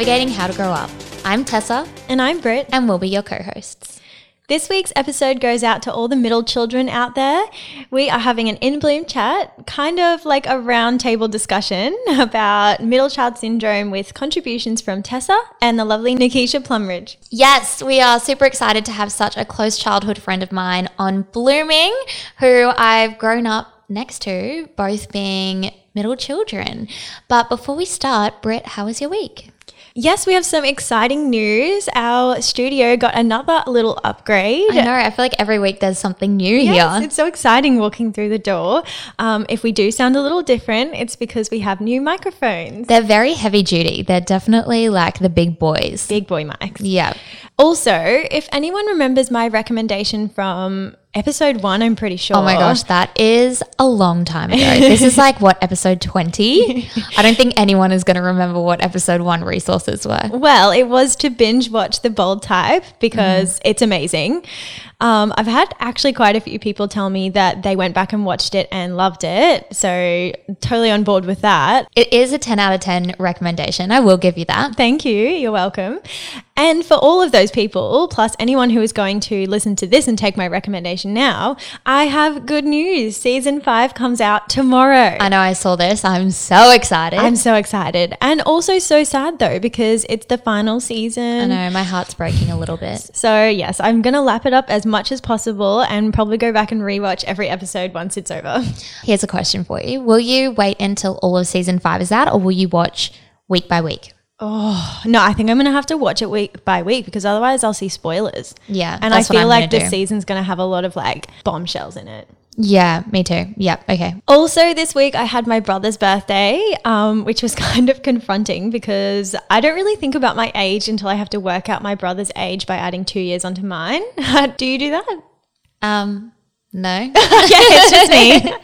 navigating how to grow up. I'm Tessa, And I'm Britt. and we'll be your co hosts. This week's episode goes out to all the middle children out there. We are having an in bloom chat, kind of like a roundtable discussion about middle child syndrome with contributions from Tessa and the lovely Nikisha Plumridge. Yes, we are super excited to have such a close childhood friend of mine on Blooming, who I've grown up next to, both being middle children. But before we start, Britt, how was your week? Yes, we have some exciting news. Our studio got another little upgrade. I know, I feel like every week there's something new Yes, here. it's so exciting walking through the door. Um, if we do sound a little different, it's because we have new microphones. They're very heavy duty. They're definitely like the big boys. Big boy mics. Yeah. Also, if anyone remembers my recommendation from episode one, I'm pretty sure. Oh my gosh, that is a long time ago. this is like what episode 20? I don't think anyone is going to remember what episode 1 resources were. Well, it was to binge watch The Bold Type because Mm. it's amazing. Um, I've had actually quite a few people tell me that they went back and watched it and loved it. So, totally on board with that. It is a 10 out of 10 recommendation. I will give you that. Thank you. You're welcome. And for all of those people, plus anyone who is going to listen to this and take my recommendation now, I have good news. Season five comes out tomorrow. I know I saw this. I'm so excited. I'm so excited and also so sad though because it's the final season. I know my heart's breaking a little bit. So, yes, I'm going to lap it up as much as possible and probably go back and rewatch every episode once it's over. Here's a question for you. Will you wait until all of season 5 is out or will you watch week by week? Oh, no, I think I'm going to have to watch it week by week because otherwise I'll see spoilers. Yeah, And I feel like this do. season's going to have a lot of like bombshells in it. Yeah, me too. Yep. Okay. Also, this week I had my brother's birthday, um, which was kind of confronting because I don't really think about my age until I have to work out my brother's age by adding two years onto mine. do you do that? Um no. yeah, it's just me.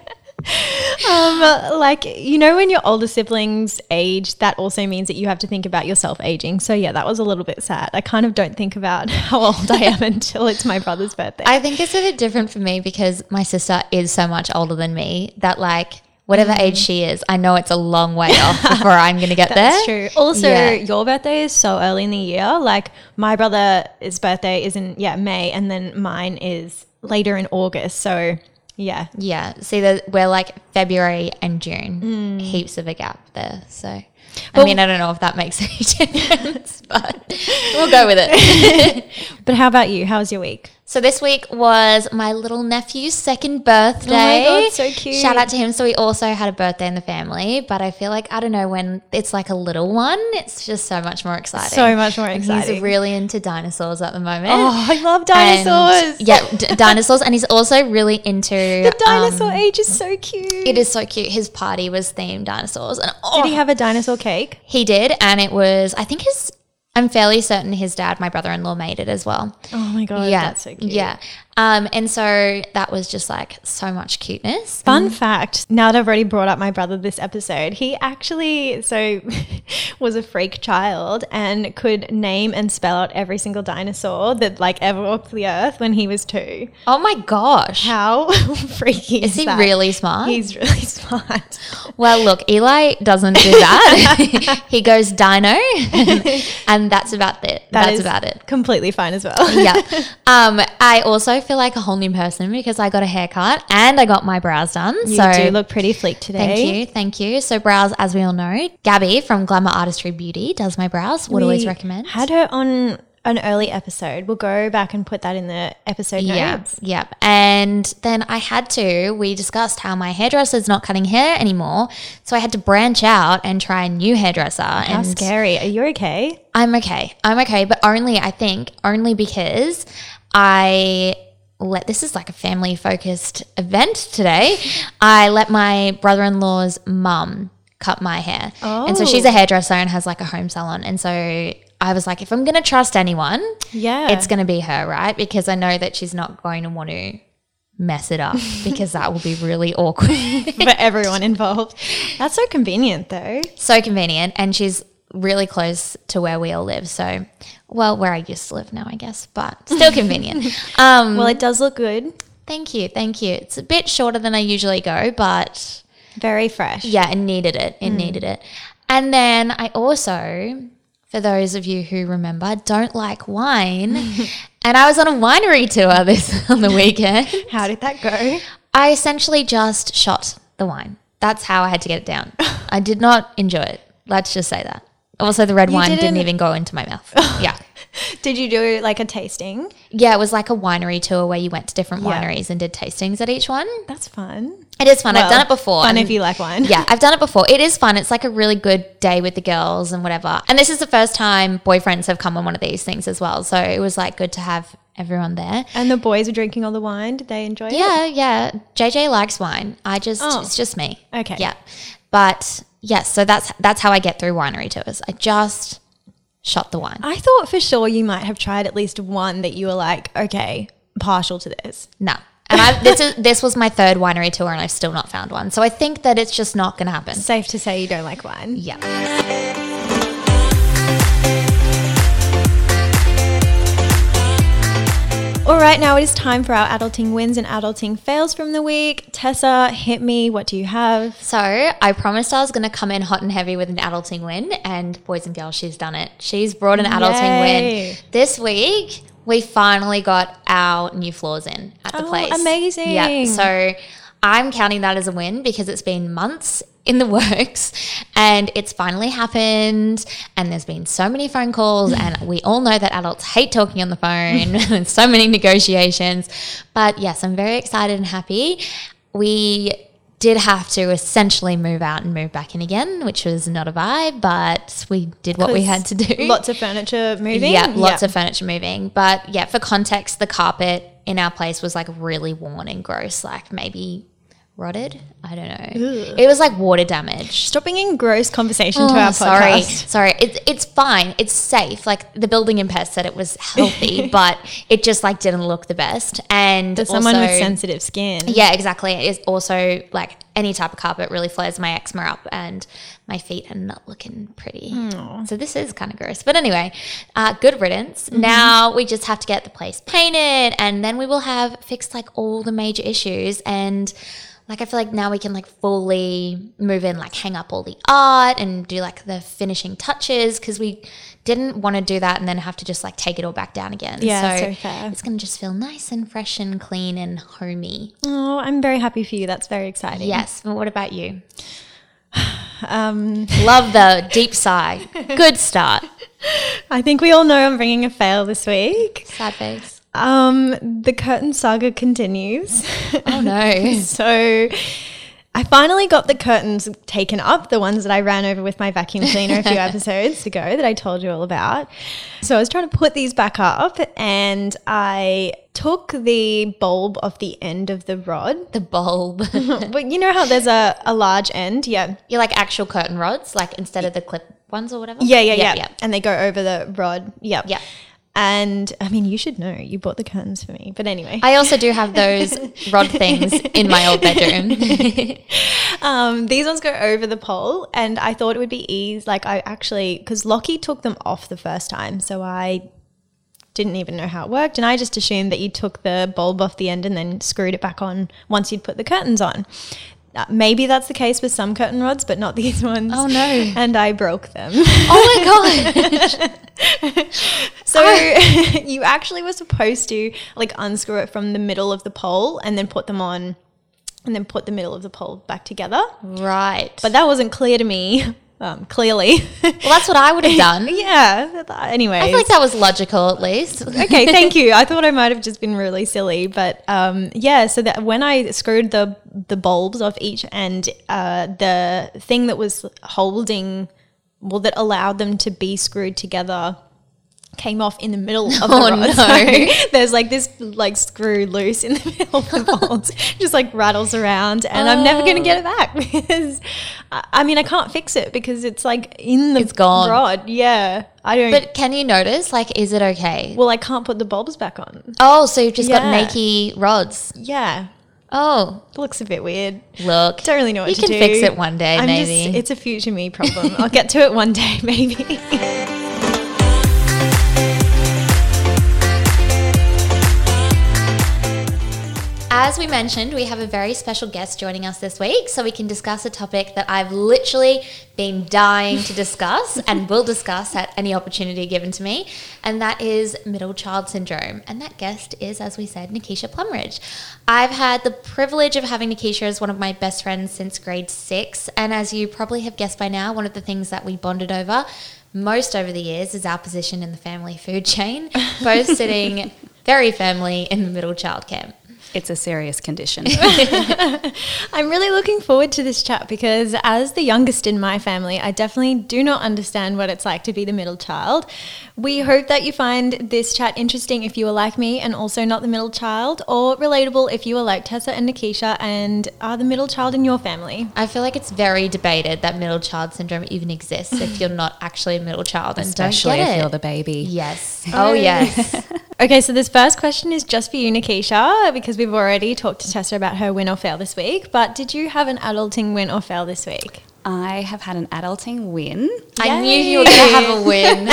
um, like you know, when your older siblings age, that also means that you have to think about yourself aging. So yeah, that was a little bit sad. I kind of don't think about how old I am until it's my brother's birthday. I think it's a bit different for me because my sister is so much older than me that like whatever age she is, I know it's a long way off before I'm going to get That's there. true. Also, Yeah. your birthday is so early in the year. Like my brother's birthday is in yeah May, and then mine is later in August. So yeah, Yeah. See that we're like February and June. Mm. Heaps of a gap there. So I mean, I don't know if that makes any difference, but we'll go with it. but how about you? How was your week? So this week was my little nephew's second birthday. Oh God, so cute. Shout out to him. So we also had a birthday in the family, but I feel like I don't know when it's like a little one, it's just so much more exciting. So much more And exciting. He's really into dinosaurs at the moment. Oh, I love And- dinosaurs. yeah, d- dinosaurs, and he's also really into the dinosaur um, age is so cute. it is so cute. His party was themed dinosaurs, and oh, Did he have a dinosaur cake? he did, and it was. I think his. I'm fairly certain his dad, my brother-in-law, made it as well. Oh my god, yeah, that's so cute. yeah. Um, and so that was just like so much cuteness. Fun fact, now that I've already brought up my brother this episode, he actually so was a freak child and could name and spell out every single dinosaur that like ever walked the earth when he was two. Oh my gosh, How freaky is, is he that? really smart? He's really smart. well, look, Eli doesn't do that. he goes dino, and that's about it. That that's about it. Completely fine as well. yeah. Um, I also feel like a whole new person because I got a haircut and I got my brows done. So you so do look pretty fleek today. Thank you, thank you. So brows, as we all know, Gabby from Glamour Artistry Beauty does my brows. Would always recommend. Had her on an early episode. We'll go back and put that in the episode notes. Yep. And then I had to. We discussed how my hairdresser's not cutting hair anymore, so I had to branch out and try a new hairdresser. How and scary. Are you okay? I'm okay. I'm okay, but only I think only because I let this is like a family focused event today. I let my brother-in-law's mum cut my hair. And so she's a oh. hairdresser and has like a home salon. And so I was like if I'm going to trust anyone, Yeah. it's going to be her, right? Because I know that she's not going to want to mess it up because that will be really awkward. for everyone involved. That's so convenient though. so convenient and she's really close to where we all live. So, well, where I used to live now, I guess, but still convenient. Um, Well, it does look good. thank you, thank you. It's a bit shorter than I usually go, but Very fresh. Yeah, it needed it. It needed it. And then I also, for those of you who remember, don't like wine. and I was on a winery tour this on the weekend. How did that go? I essentially just shot the wine. That's how I had to get it down. I did not enjoy it. Let's just say that. Also, the red wine didn't, didn't- even go into my mouth. yeah. Did you do like a tasting? Yeah, it was like a winery tour where you went to different Yeah. wineries and did tastings at each one. That's fun. It is fun. I've done it before. Fun and- if you like wine. yeah, I've done it before. It is fun. It's like a really good day with the girls and whatever. And this is the first time boyfriends have come on one of these things as well. So it was like good to have everyone there. And the boys were drinking all the wine. Did they enjoy it? Yeah, yeah. JJ likes wine. I just Oh. it's just me. Okay. Yeah. But yes, so that's that's how I get through winery tours. I just shot the wine. I thought for sure you might have tried at least one that you were like, okay, partial to this. No. And I, this is this was my third winery tour and I've still not found one. So I think that it's just not going to happen. Safe to say you don't like wine. Yeah. All right, now it is time for our adulting wins and adulting fails from the week. Tessa, hit me. What do you have? So I promised I was going to come in hot and heavy with an adulting win, and boys and girls, she's done it. She's brought an adulting Yay. win this week. We finally got our new floors in at the Oh, place. amazing. Yeah. So I'm counting that as a win because it's been months in the works and it's finally happened and there's been so many phone calls and we all know that adults hate talking on the phone. And so many negotiations. But yes i'm very excited and happy. We did have to essentially move out and move back in again which was not a vibe but we did what we had to do. Lots of furniture moving. yeah, lots of furniture moving. But yeah, for context, the carpet in our place was like really worn and gross, like maybe rotted. I don't know. It was like water damage. Stop bringing gross conversation to Oh, our sorry, podcast. sorry. sorry. It's it's fine. It's safe. Like the building and pest said, it was healthy, but it just like didn't look the best. And someone with sensitive skin. yeah, exactly. It's also like any type of carpet really flares my eczema up, and my feet are not looking pretty. So this is kind of gross. But anyway, uh, good riddance. Now we just have to get the place painted, and then we will have fixed like all the major issues and. Like I feel like now we can like fully move in, like hang up all the art and do like the finishing touches because we didn't want to do that and then have to just like take it all back down again. Yeah, so fair. It's gonna just feel nice and fresh and clean and homey. Oh, I'm very happy for you. That's very exciting. Yes. But what about you? Um, Love the deep sigh. Good start. I think we all know I'm bringing a fail this week. Sad face. Um, the curtain saga continues. Oh no. so I finally got the curtains taken up, the ones that I ran over with my vacuum cleaner a few episodes ago that I told you all about. So I was trying to put these back up and I took the bulb off the end of the rod. the bulb. But you know how there's a, a large end? Yeah. You're like actual curtain rods, like instead of the clip ones or whatever? Yeah, yeah, yeah. yeah. And they go over the rod. Yeah. Yeah. And I mean, you should know. You bought the curtains for me. But anyway. I also do have those rod things in my old bedroom. Um, these ones go over the pole, and I thought it would be easy. Like I actually, because Lockie took them off the first time, so I didn't even know how it worked, and I just assumed that you took the bulb off the end and then screwed it back on once you'd put the curtains on. Uh, maybe that's the case with some curtain rods, but not these ones. Oh, no. And I broke them. oh my god. So you actually were supposed to like unscrew it from the middle of the pole and then put them on, and then put the middle of the pole back together. right. But that wasn't clear to me. Um, clearly. well, that's what I would have done. yeah. Anyway. I feel like that was logical at least. okay, thank you. I thought I might have just been really silly, but um, yeah. So that when I screwed the the bulbs off each end, uh, the thing that was holding, well, that allowed them to be screwed together, came off in the middle of the Oh, rod. no. So there's like this like screw loose in the middle of the bolts, just like rattles around, and I'm never going to get it back because I mean I can't fix it because it's like in the It's gone. rod. Yeah, I don't. But can you notice? Like, is it okay? well, I can't put the bulbs back on. Oh, so you've just got Yeah. nakey rods. Yeah, Oh, it looks a bit weird. look. Don't really know what you to can fix it one day, I'm maybe. Just, it's a future me problem. I'll get to it one day, maybe. As we mentioned, we have a very special guest joining us this week so we can discuss a topic that I've literally been dying to discuss and will discuss at any opportunity given to me, and that is middle child syndrome. And that guest is, as we said, Nikisha Plumridge. I've had the privilege of having Nikisha as one of my best friends since grade six, and as you probably have guessed by now, one of the things that we bonded over most over the years is our position in the family food chain, both sitting very firmly in the middle child camp. It's a serious condition. I'm really looking forward to this chat because, as the youngest in my family, I definitely do not understand what it's like to be the middle child. We hope that you find this chat interesting if you are like me and also not the middle child, or relatable if you are like Tessa and Nikisha and are the middle child in your family. I feel like it's very debated that middle child syndrome even exists if you're not actually a middle child and Especially if get you're the baby. Yes. Oh, yes. Okay, so this first question is just for you, Nikisha, because we've already talked to Tessa about her win or fail this week. But did you have an adulting win or fail this week? I have had an adulting win. I knew you were going to have a win.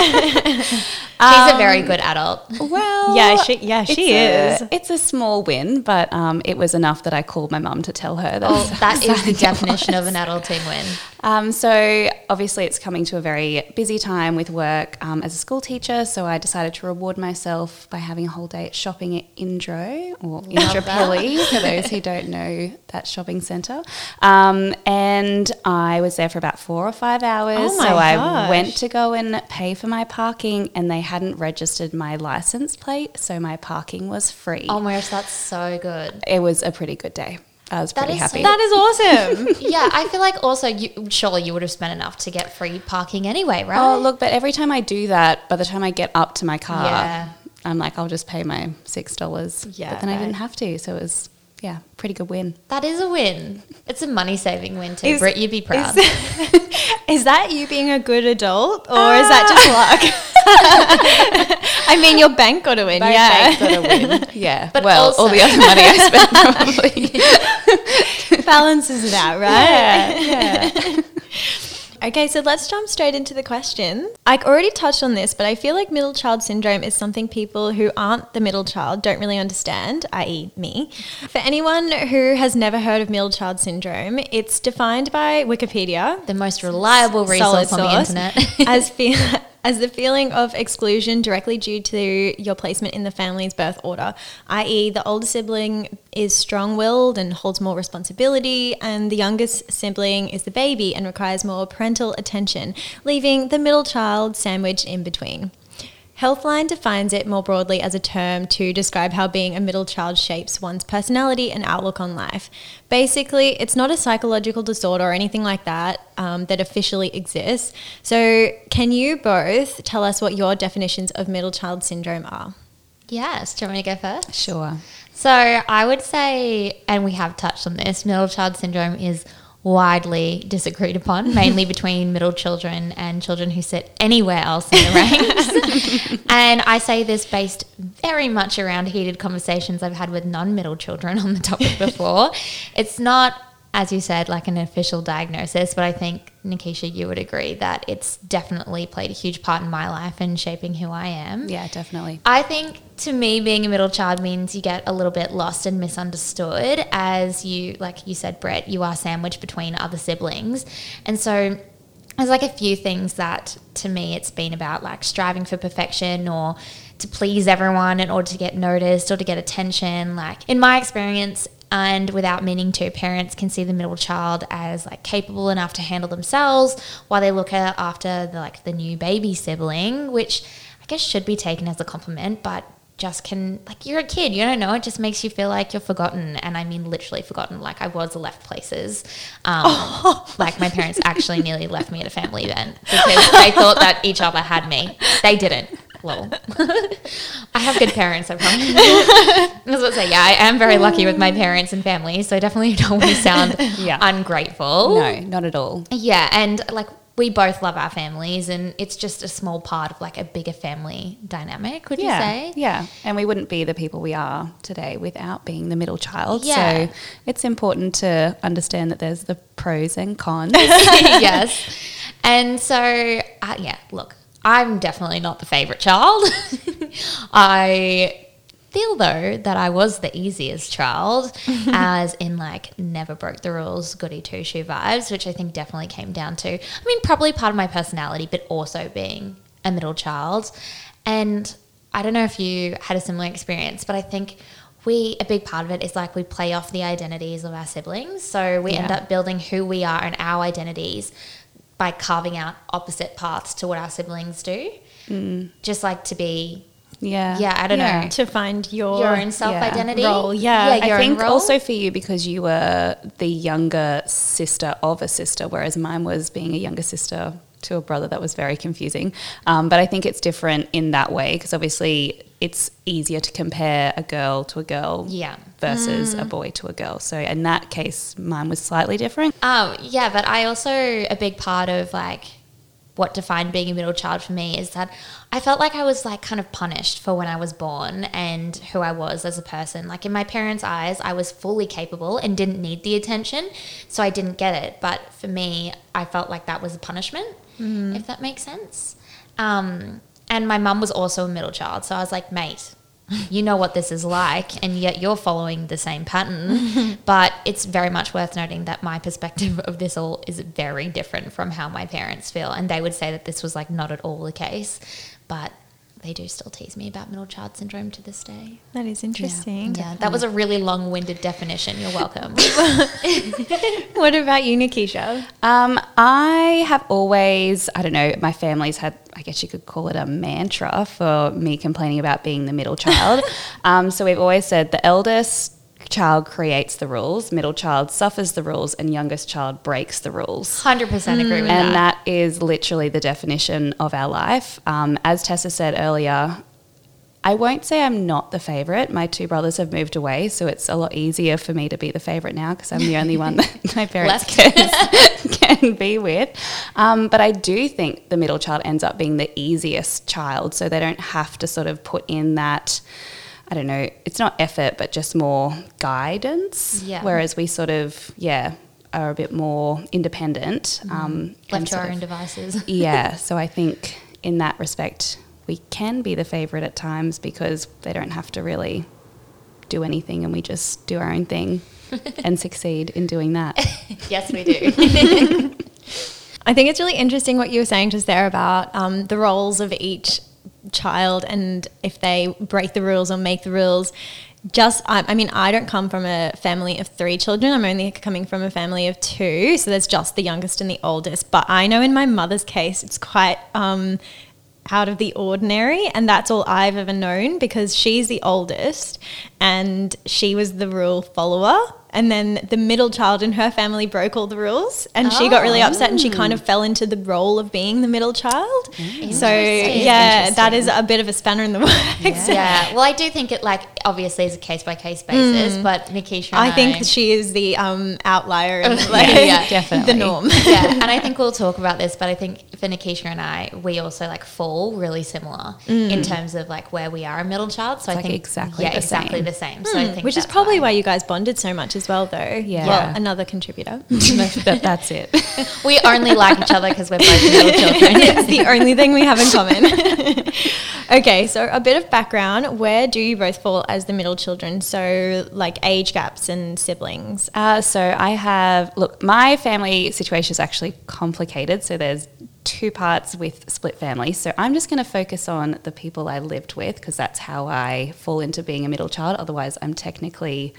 She's a very good adult. Well, Yeah, she- yeah, she it's a- is. it's a small win, but um, it was enough that I called my mum to tell her that. Oh, that is the definition of an adulting win. Um, so obviously, it's coming to a very busy time with work um, as a school teacher. So I decided to reward myself by having a whole day at shopping at Indro or Indooroopilly for those who don't know that shopping centre. Um, and I was there for about four or five hours. Oh my so I went to go and pay for my parking, and they hadn't registered my license plate, so my parking was free. Oh my gosh, that's so good. It was a pretty good day. I was That pretty is happy. That is awesome. Yeah, I feel like also you surely you would have spent enough to get free parking anyway, right? Oh, look, but every time I do that, by the time I get up to my car, Yeah. I'm like, I'll just pay my $6. Yeah, But then I didn't have to. So it was, yeah, pretty good win. That is a win. It's a money saving win too. Is- Britt, you'd be proud. Is that you being a good adult or is that uh, just luck? I mean, your bank got to win, yeah. got a win. yeah. But well, also- all the other money I spent probably. Balances it out, right? yeah. yeah. Okay, so let's jump straight into the question. I already touched on this, but I feel like middle child syndrome is something people who aren't the middle child don't really understand, i.e., me. For anyone who has never heard of middle child syndrome, it's defined by Wikipedia the most reliable resource on the internet. as feel as the feeling of exclusion directly due to your placement in the family's birth order, i.e., the older sibling is strong-willed and holds more responsibility, and the youngest sibling is the baby and requires more parental attention, leaving the middle child sandwiched in between. Healthline defines it more broadly as a term to describe how being a middle child shapes one's personality and outlook on life. Basically, it's not a psychological disorder or anything like that um, that officially exists. So, can you both tell us what your definitions of middle child syndrome are? yes. Do you want me to go first? Sure. So I would say, and we have touched on this, middle child syndrome is widely disagreed upon, mainly between middle children and children who sit anywhere else in the ranks. and I say this based very much around heated conversations I've had with non middle children on the topic before. it's not, as you said, like an official diagnosis, but I think, Nikisha, you would agree that it's definitely played a huge part in my life and shaping who I am. Yeah, definitely. I think to me, being a middle child means you get a little bit lost and misunderstood as you, like you said, Britt, you are sandwiched between other siblings. And so there's like a few things that to me it's been about like striving for perfection or to please everyone in order to get noticed or to get attention. Like in my experience, and without meaning to, parents can see the middle child as like capable enough to handle themselves while they look after the like the new baby sibling, which I guess should be taken as a compliment, but just can like you're a kid, you don't know. It just makes you feel like you're forgotten, and I mean literally forgotten. Like I was left places. Um, like my parents actually nearly left me at a family event because they thought that each other had me. They didn't. Lol. I have good parents, I promise. I was about to say, yeah, I am very lucky with my parents and family, so I definitely don't want to sound Yeah. ungrateful. No, not at all. Yeah, and like we both love our families, and it's just a small part of like a bigger family dynamic. Would yeah, you say? Yeah, and we wouldn't be the people we are today without being the middle child. Yeah. So it's important to understand that there's the pros and cons. yes. And so, uh, yeah, look, I'm definitely not the favorite child. I feel though that I was the easiest child, as in like never broke the rules, goody two shoe vibes, which I think definitely came down to, I mean, probably part of my personality, but also being a middle child. And I don't know if you had a similar experience, but I think we a big part of it is like we play off the identities of our siblings. So we end up building who we are and our identities by carving out opposite paths to what our siblings do. Mm. Just like to be Yeah. Yeah, I don't know. to find your your own self identity. role, yeah. your I think role. also for you because you were the younger sister of a sister, whereas mine was being a younger sister to a brother. That was very confusing. Um, but I think it's different in that way because obviously it's easier to compare a girl to a girl Yeah. versus a boy to a girl. So in that case, mine was slightly different. Um, yeah, but I also a big part of like what defined being a middle child for me is that I felt like I was like kind of punished for when I was born and who I was as a person. Like in my parents' eyes, I was fully capable and didn't need the attention, so I didn't get it. But for me, I felt like that was a punishment, if that makes sense. Um, and my mum was also a middle child, so I was like, mate, you know what this is like, and yet you're following the same pattern. but it's very much worth noting that my perspective of this all is very different from how my parents feel. And they would say that this was like not at all the case, but they do still tease me about middle child syndrome to this day. That is interesting. Yeah, that was a really long winded definition. You're welcome. What about you, Nikisha? Um, I have always, I don't know, my family's had, I guess you could call it a mantra for me complaining about being the middle child. um, so we've always said the eldest child creates the rules, middle child suffers the rules, and youngest child breaks the rules. 100% agree with And that. And that is literally the definition of our life. Um, as Tessa said earlier, I won't say I'm not the favorite. My two brothers have moved away, so it's a lot easier for me to be the favorite now because I'm the only one that my parents can, can be with. Um, but I do think the middle child ends up being the easiest child, so they don't have to sort of put in that. I don't know. It's not effort, but just more guidance. Yeah. Whereas we sort of, yeah, are a bit more independent. Um, Left to our own devices. yeah, so I think in that respect, we can be the favourite at times because they don't have to really do anything and we just do our own thing and succeed in doing that. yes, we do. I think it's really interesting what you were saying just there about um, the roles of each child and if they break the rules or make the rules. Just, I, I mean, I don't come from a family of three children. I'm only coming from a family of two. So there's just the youngest and the oldest. But I know in my mother's case, it's quite um, out of the ordinary. And that's all I've ever known because she's the oldest and she was the rule follower. And then the middle child in her family broke all the rules and she got really upset and she kind of fell into the role of being the middle child. So, yeah, that is a bit of a spanner in the works. yeah. Well, I do think it like obviously is a case by case basis, but Nikisha and I think she is the um, outlier and Yeah, like yeah, definitely. the norm. yeah, and I think we'll talk about this, but I think for Nikisha and I, we also like fall really similar in terms of like where we are a middle child. So I like think exactly yeah, the exactly same. the same. So I think Which is that's probably why you guys bonded so much as well, though. Yeah. Well, another contributor. that, that's it. we only like each other because we're both middle children. it's the only thing we have in common. okay, so a bit of background. Where do you both fall as the middle children? So, like age gaps and siblings. Uh, so I have, look, my family situation is actually complicated. So there's two parts with split families. So I'm just going to focus on the people I lived with because that's how I fall into being a middle child. Otherwise, I'm technically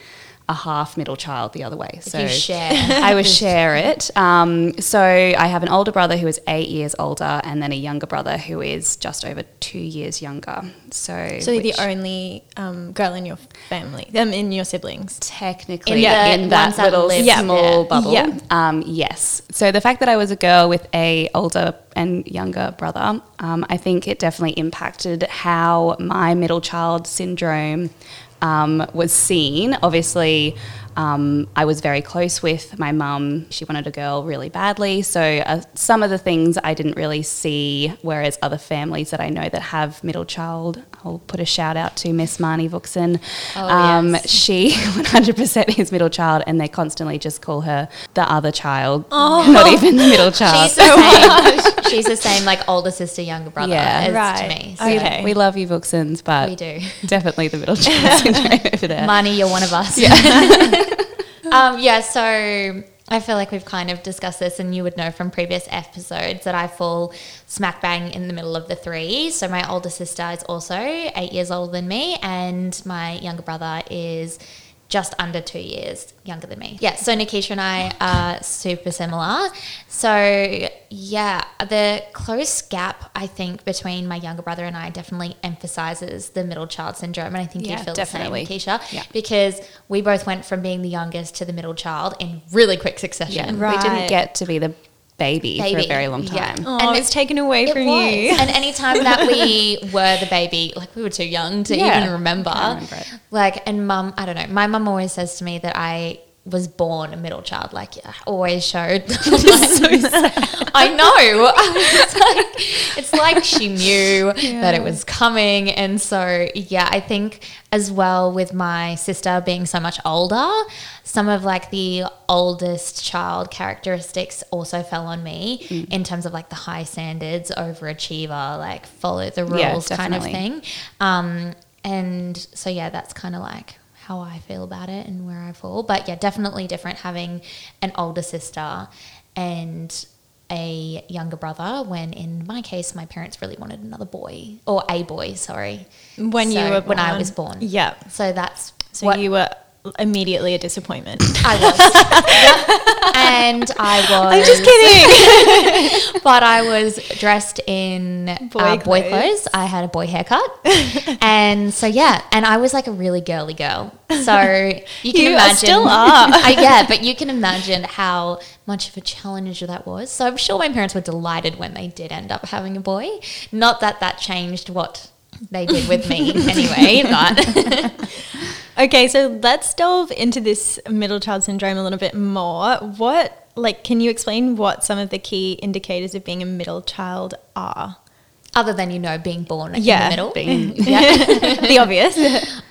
a half middle child the other way. So you share. I would share it. Um, so I have an older brother who is eight years older, and then a younger brother who is just over two years younger. So, So, you're the only um, girl in your family, um, in your siblings. technically In in, the that ones that little live small there. bubble. Yeah. Um, yes. So the fact that I was a girl with a older and younger brother, um, I think it definitely impacted how my middle child syndrome um, was seen. Obviously, Um, I was very close with my mum. She wanted a girl really badly. So uh, some of the things I didn't really see, whereas other families that I know that have middle child, I'll put a shout out to Miss Marnie Vuxen. Oh, um, yes. She 100% is middle child, and they constantly just call her the other child, oh. not even the middle child. She's the same. She's the same, like older sister, younger brother Yeah. as to Right. me. So Okay. We love you, Vuxens, but we do. definitely the middle child syndrome over there. Marnie, you're one of us. Yeah. Um, yeah. So I feel like we've kind of discussed this, and you would know from previous episodes that I fall smack bang in the middle of the three. So my older sister is also eight years older than me, and my younger brother is just under two years younger than me. Yeah, so Nikisha and I are super similar. So, yeah, the close gap, I think, between my younger brother and I definitely emphasizes the middle child syndrome. And I think Yeah, you feel definitely. the same, Nikisha, Yeah. because we both went from being the youngest to the middle child in really quick succession. Yeah, Right. we didn't get to be the baby, for a very long yeah. time. Oh, And it's taken away It from was. you. and anytime that we were the baby, like we were too young to Yeah, even remember. Remember. Like, and mum, I don't know. My mum always says to me that I was born a middle child. Like, I always showed. I know. It's like, it's like she knew that it was coming, and so yeah, I think as well with my sister being so much older, some of like the oldest child characteristics also fell on me Mm. in terms of like the high standards, overachiever, like follow the rules Yeah, kind of thing. Um, and so yeah, that's kind of like how I feel about it and where I fall. But yeah, definitely different having an older sister and a younger brother when in my case my parents really wanted another boy or a boy sorry When you So, were when I was born Yeah. so that's So what you were immediately a disappointment. I was and I was I'm just kidding. but I was dressed in Boy uh, boy clothes. I had a boy haircut, and so yeah, and I was like a really girly girl. So you can You are imagine, still are. I, yeah, but you can imagine how much of a challenge that was. So I'm sure my parents were delighted when they did end up having a boy. Not that that changed what they did with me anyway, but Okay, so let's delve into this middle child syndrome a little bit more. What, like, can you explain what some of the key indicators of being a middle child are? other than you know being born Yeah, in the middle, being- yeah. the obvious.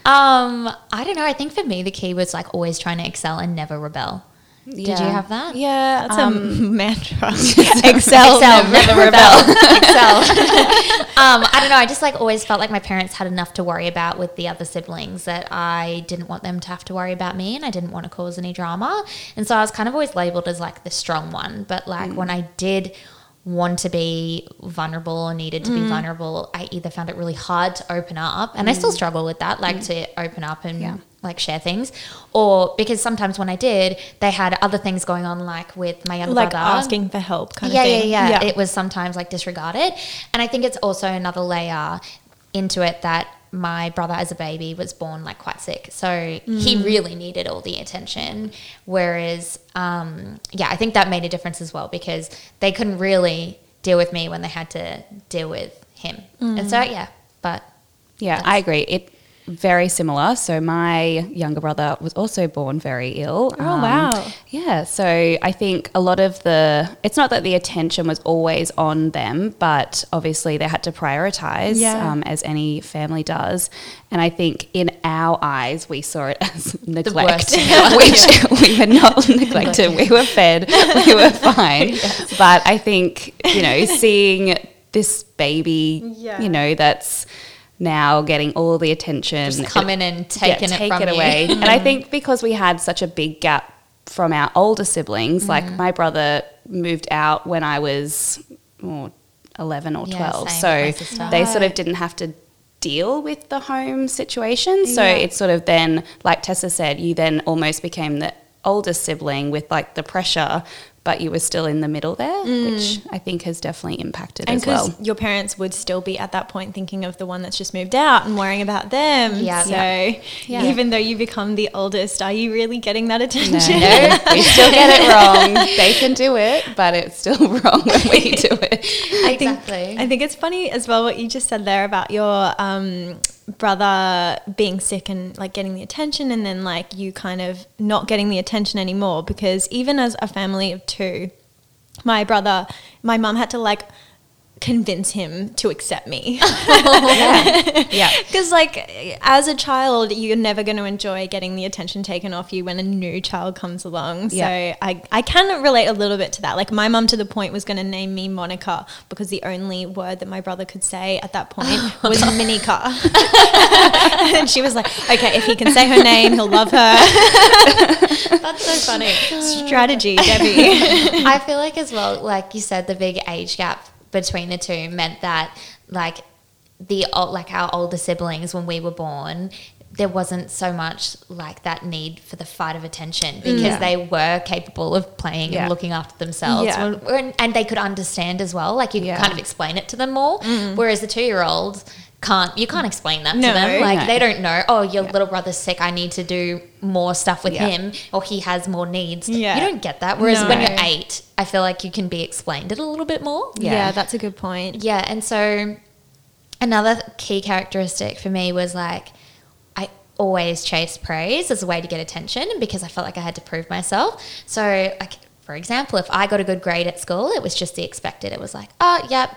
Um, I don't know. I think for me the key was like always trying to excel and never rebel. Did you have that? Yeah, That's um, a mantra. Excel, Excel, never, rebel. Excel. um, I don't know. I just like always felt like my parents had enough to worry about with the other siblings that I didn't want them to have to worry about me, and I didn't want to cause any drama. And so I was kind of always labeled as like the strong one. But like when I did want to be vulnerable or needed to be vulnerable, I either found it really hard to open up, and I still struggle with that, like to open up and Yeah. Like share things, or because sometimes when I did, they had other things going on, like with my younger like brother, asking for help kind yeah, of thing. Yeah, yeah, It was sometimes like disregarded. And I think it's also another layer into it that my brother as a baby was born like quite sick. So he really needed all the attention. Whereas, um, yeah, I think that made a difference as well because they couldn't really deal with me when they had to deal with him. And so, yeah, but Yeah, I agree. It very similar. So my younger brother was also born very ill. Oh, wow. Yeah, so I think a lot of the it's not that the attention was always on them, but obviously they had to prioritize Yeah. um, as any family does. And I think in our eyes we saw it as neglect, which we were not neglected. We were fed, we were fine. But I think you know seeing this baby, Yeah. you know, that's now getting all the attention. just come in and taking Yeah, it take from it away. and I think because we had such a big gap from our older siblings, like Mm. my brother moved out when I was oh, 11 or 12. same so with my sister. they sort of didn't have to deal with the home situation. So Yeah. it's sort of then, like Tessa said, you then almost became the oldest sibling with like the pressure, but you were still in the middle there, which I think has definitely impacted And as well. your parents would still be at that point thinking of the one that's just moved out and worrying about them. Yeah. So Yeah. even though you become the oldest, are you really getting that attention? No, we still get it wrong. They can do it, but it's still wrong when we do it. I think- Exactly. I think it's funny as well what you just said there about your um, brother being sick and like getting the attention, and then like you kind of not getting the attention anymore. Because even as a family of two, my brother, my mum had to like convince him to accept me. Yeah. Because, like, as a child, you're never going to enjoy getting the attention taken off you when a new child comes along. So, I, I can relate a little bit to that. Like, my mum to the point was going to name me Monica because the only word that my brother could say at that point was Minica. and she was like, okay, if he can say her name, he'll love her. That's so funny. Strategy, Debbie. I feel like as well, like you said, the big age gap between the two meant that like the like our older siblings when we were born, there wasn't so much like that need for the fight of attention mm. because Yeah. they were capable of playing Yeah. and looking after themselves Yeah. And they could understand as well like you Yeah. kind of explain it to them more mm. whereas the 2-year-old can't you can't explain that No. to them like No. they don't know oh your little brother's sick I need to do more stuff with Yeah. him or he has more needs Yeah. you don't get that whereas when you're 8 I feel like you can be explained it a little bit more yeah. Yeah. that's a good point. yeah, and so another key characteristic for me was like I always chased praise as a way to get attention because I felt like I had to prove myself. So like for example, if I got a good grade at school, it was just the expected. It was like, oh, yep,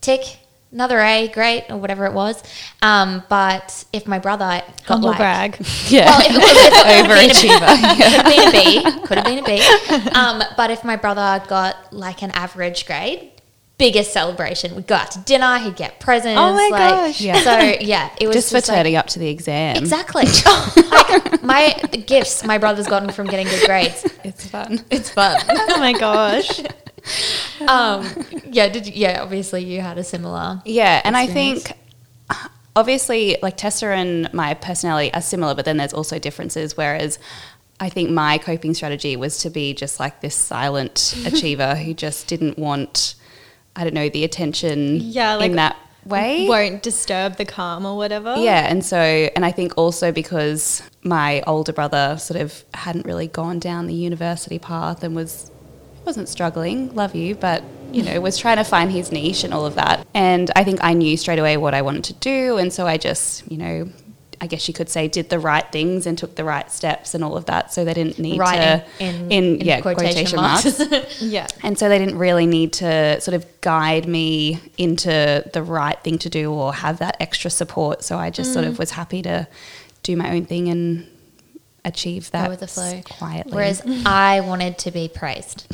tick, another A, great, or whatever it was. Um, but if my brother got Humble like, brag. Yeah. well, if it was if it Overachiever. could have been a B. Could have been a B. Um, but if my brother got like an average grade, biggest celebration. We'd go out to dinner. He'd get presents. Oh my like, gosh. Yeah. So yeah, it was just for like- turning up to the exam. Exactly. like my the gifts my brother's gotten from getting good grades. It's fun. It's fun. oh my gosh. Um, yeah. Did you, yeah? Obviously, you had a similar. Yeah, and I think obviously like Tessa and my personality are similar, but then there's also differences. Whereas I think my coping strategy was to be just like this silent achiever who just didn't want, I don't know, the attention Yeah, like, in that way. Won't disturb the calm or whatever. Yeah, and so, and I think also because my older brother sort of hadn't really gone down the university path and was wasn't struggling, love you, but you know, was trying to find his niche and all of that. And I think I knew straight away what I wanted to do, and so I just, you know, I guess you could say did the right things and took the right steps and all of that. So they didn't need Right to in, in, in yeah quotation, marks. Yeah. and so they didn't really need to sort of guide me into the right thing to do or have that extra support. So I just sort Mm. of was happy to do my own thing and achieve that with the flow. quietly. Whereas I wanted to be praised.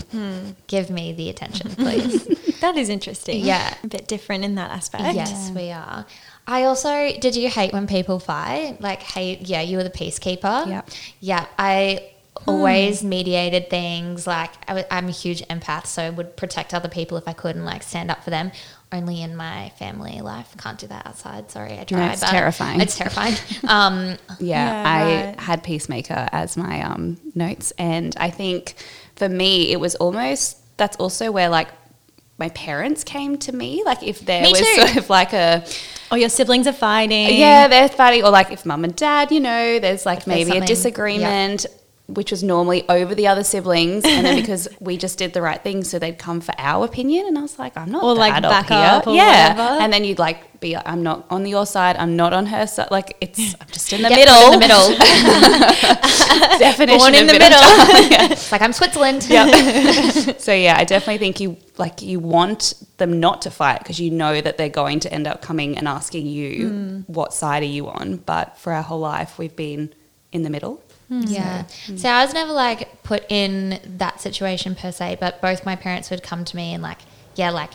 Give me the attention, please. That is interesting. Yeah. A bit different in that aspect. Yes, we are. I also did you hate when people fight? Like hate yeah, you were the peacekeeper. Yep. Yeah. I hmm. always mediated things like I, am a huge empath, so I would protect other people if I could and like stand up for them. Only in my family life, can't do that outside. Sorry, I try. it's but terrifying. It's terrifying. Um, yeah, Yeah, I right. had Peacemaker as my um, notes. And I think for me, it was almost, that's also where like my parents came to me. Like if there Me was too. sort of like a, Or your siblings are fighting. Yeah, they're fighting, or like if mum and dad, you know, there's like If there's maybe a something- disagreement, which was normally over the other siblings, and then because we just did the right thing, so they'd come for our opinion, and I was like, I'm not Or, like, back here, up or yeah, whatever. and then you'd like be, like, I'm not on your side, I'm not on her side, like it's I'm just in the get middle, in the middle. definition Born in the middle. it's like I'm Switzerland. So yeah, I definitely think you like you want them not to fight because you know that they're going to end up coming and asking you Mm. what side are you on. But for our whole life, we've been in the middle. Hmm. Yeah. Hmm. So I was never like put in that situation per se, but both my parents would come to me and like, yeah, like,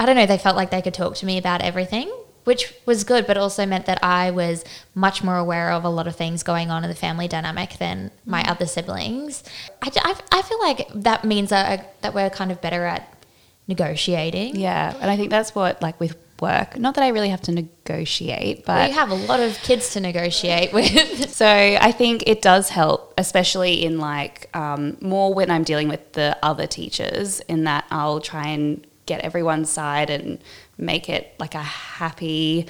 I don't know, they felt like they could talk to me about everything, which was good, but also meant that I was much more aware of a lot of things going on in the family dynamic than my hmm. other siblings. I, I, I feel like that means that, that we're kind of better at negotiating. Yeah, and I think that's what like with work. Not that I really have to negotiate, but We have a lot of kids to negotiate with. So I think it does help, especially in like um, more when I'm dealing with the other teachers, in that I'll try and get everyone's side and make it like a happy,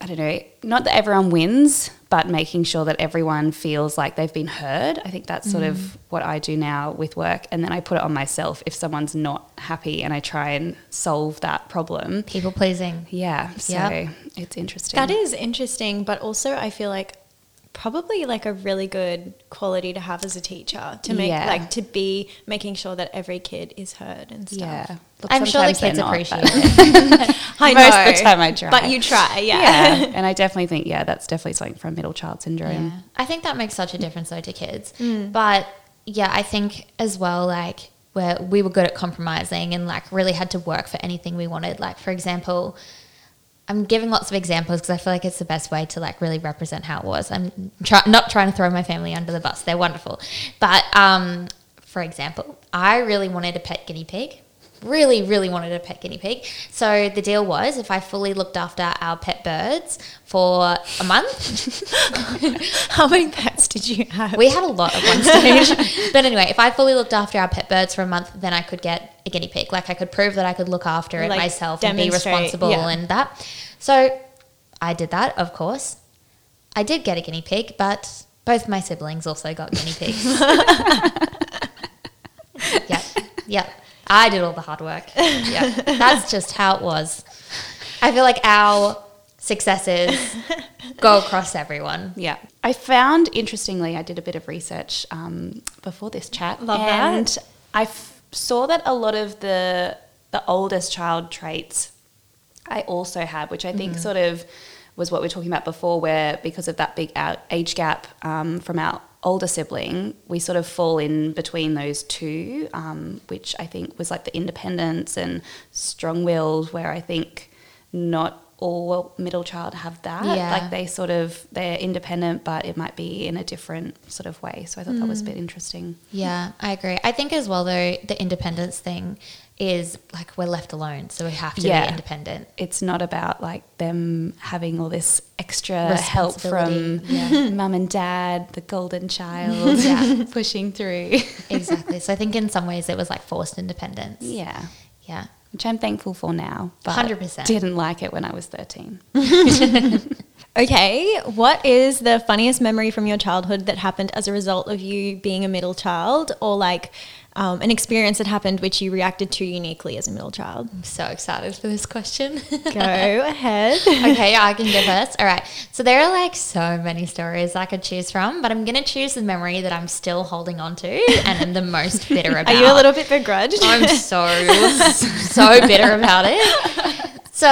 I don't know, not that everyone wins, but making sure that everyone feels like they've been heard. I think that's sort Mm. of what I do now with work. And then I put it on myself if someone's not happy and I try and solve that problem. People pleasing. Yeah. So Yep. it's interesting. That is interesting, but also I feel like probably like a really good quality to have as a teacher to make Yeah. like to be making sure that every kid is heard and stuff. Yeah. Look, I'm sure the they're kids not, appreciate but- it. I Most know, of the time I try. but you try, yeah. yeah. and I definitely think, yeah, that's definitely something from middle child syndrome. Yeah. I think that makes such a difference though to kids. Mm. But yeah, I think as well, like where we were good at compromising and like really had to work for anything we wanted. Like for example, I'm giving lots of examples because I feel like it's the best way to like really represent how it was. I'm try- not trying to throw my family under the bus; they're wonderful. But um, for example, I really wanted a pet guinea pig. Really, really wanted a pet guinea pig. So the deal was, if I fully looked after our pet birds for a month, How many pets did you have? we had a lot at one stage. but anyway, if I fully looked after our pet birds for a month, then I could get a guinea pig. Like I could prove that I could look after it Like, myself and be responsible yeah. and that. So I did that, of course. I did get a guinea pig, but both my siblings also got guinea pigs. yep. Yep. I did all the hard work. Yeah. That's just how it was. I feel like our successes go across everyone. Yeah. I found, interestingly, I did a bit of research um, before this chat. Love that. and I f- saw that a lot of the, the oldest child traits I also have, which I think Mm-hmm. sort of was what we are talking about before, where because of that big out age gap um, from our older sibling, we sort of fall in between those two, um, which I think was like the independence and strong willed, where I think not all middle child have that. Yeah. Like they sort of, they're independent, but it might be in a different sort of way. So I thought that Mm. was a bit interesting. Yeah, I agree. I think as well though the independence thing is like we're left alone, so we have to Yeah. be independent. it's not about like them having all this extra help from yeah. mum and dad, the golden child, yeah, pushing through. exactly. So I think in some ways it was like forced independence. yeah, Yeah. which I'm thankful for now. But 100%. didn't like it when I was 13. Okay, what is the funniest memory from your childhood that happened as a result of you being a middle child, or like um, an experience that happened which you reacted to uniquely as a middle child? I'm so excited for this question. Go ahead. okay, I can go first. All right. So there are like so many stories I could choose from, but I'm going to choose the memory that I'm still holding on to and am the most bitter about. Are you a little bit begrudged? I'm so, so bitter about it. So,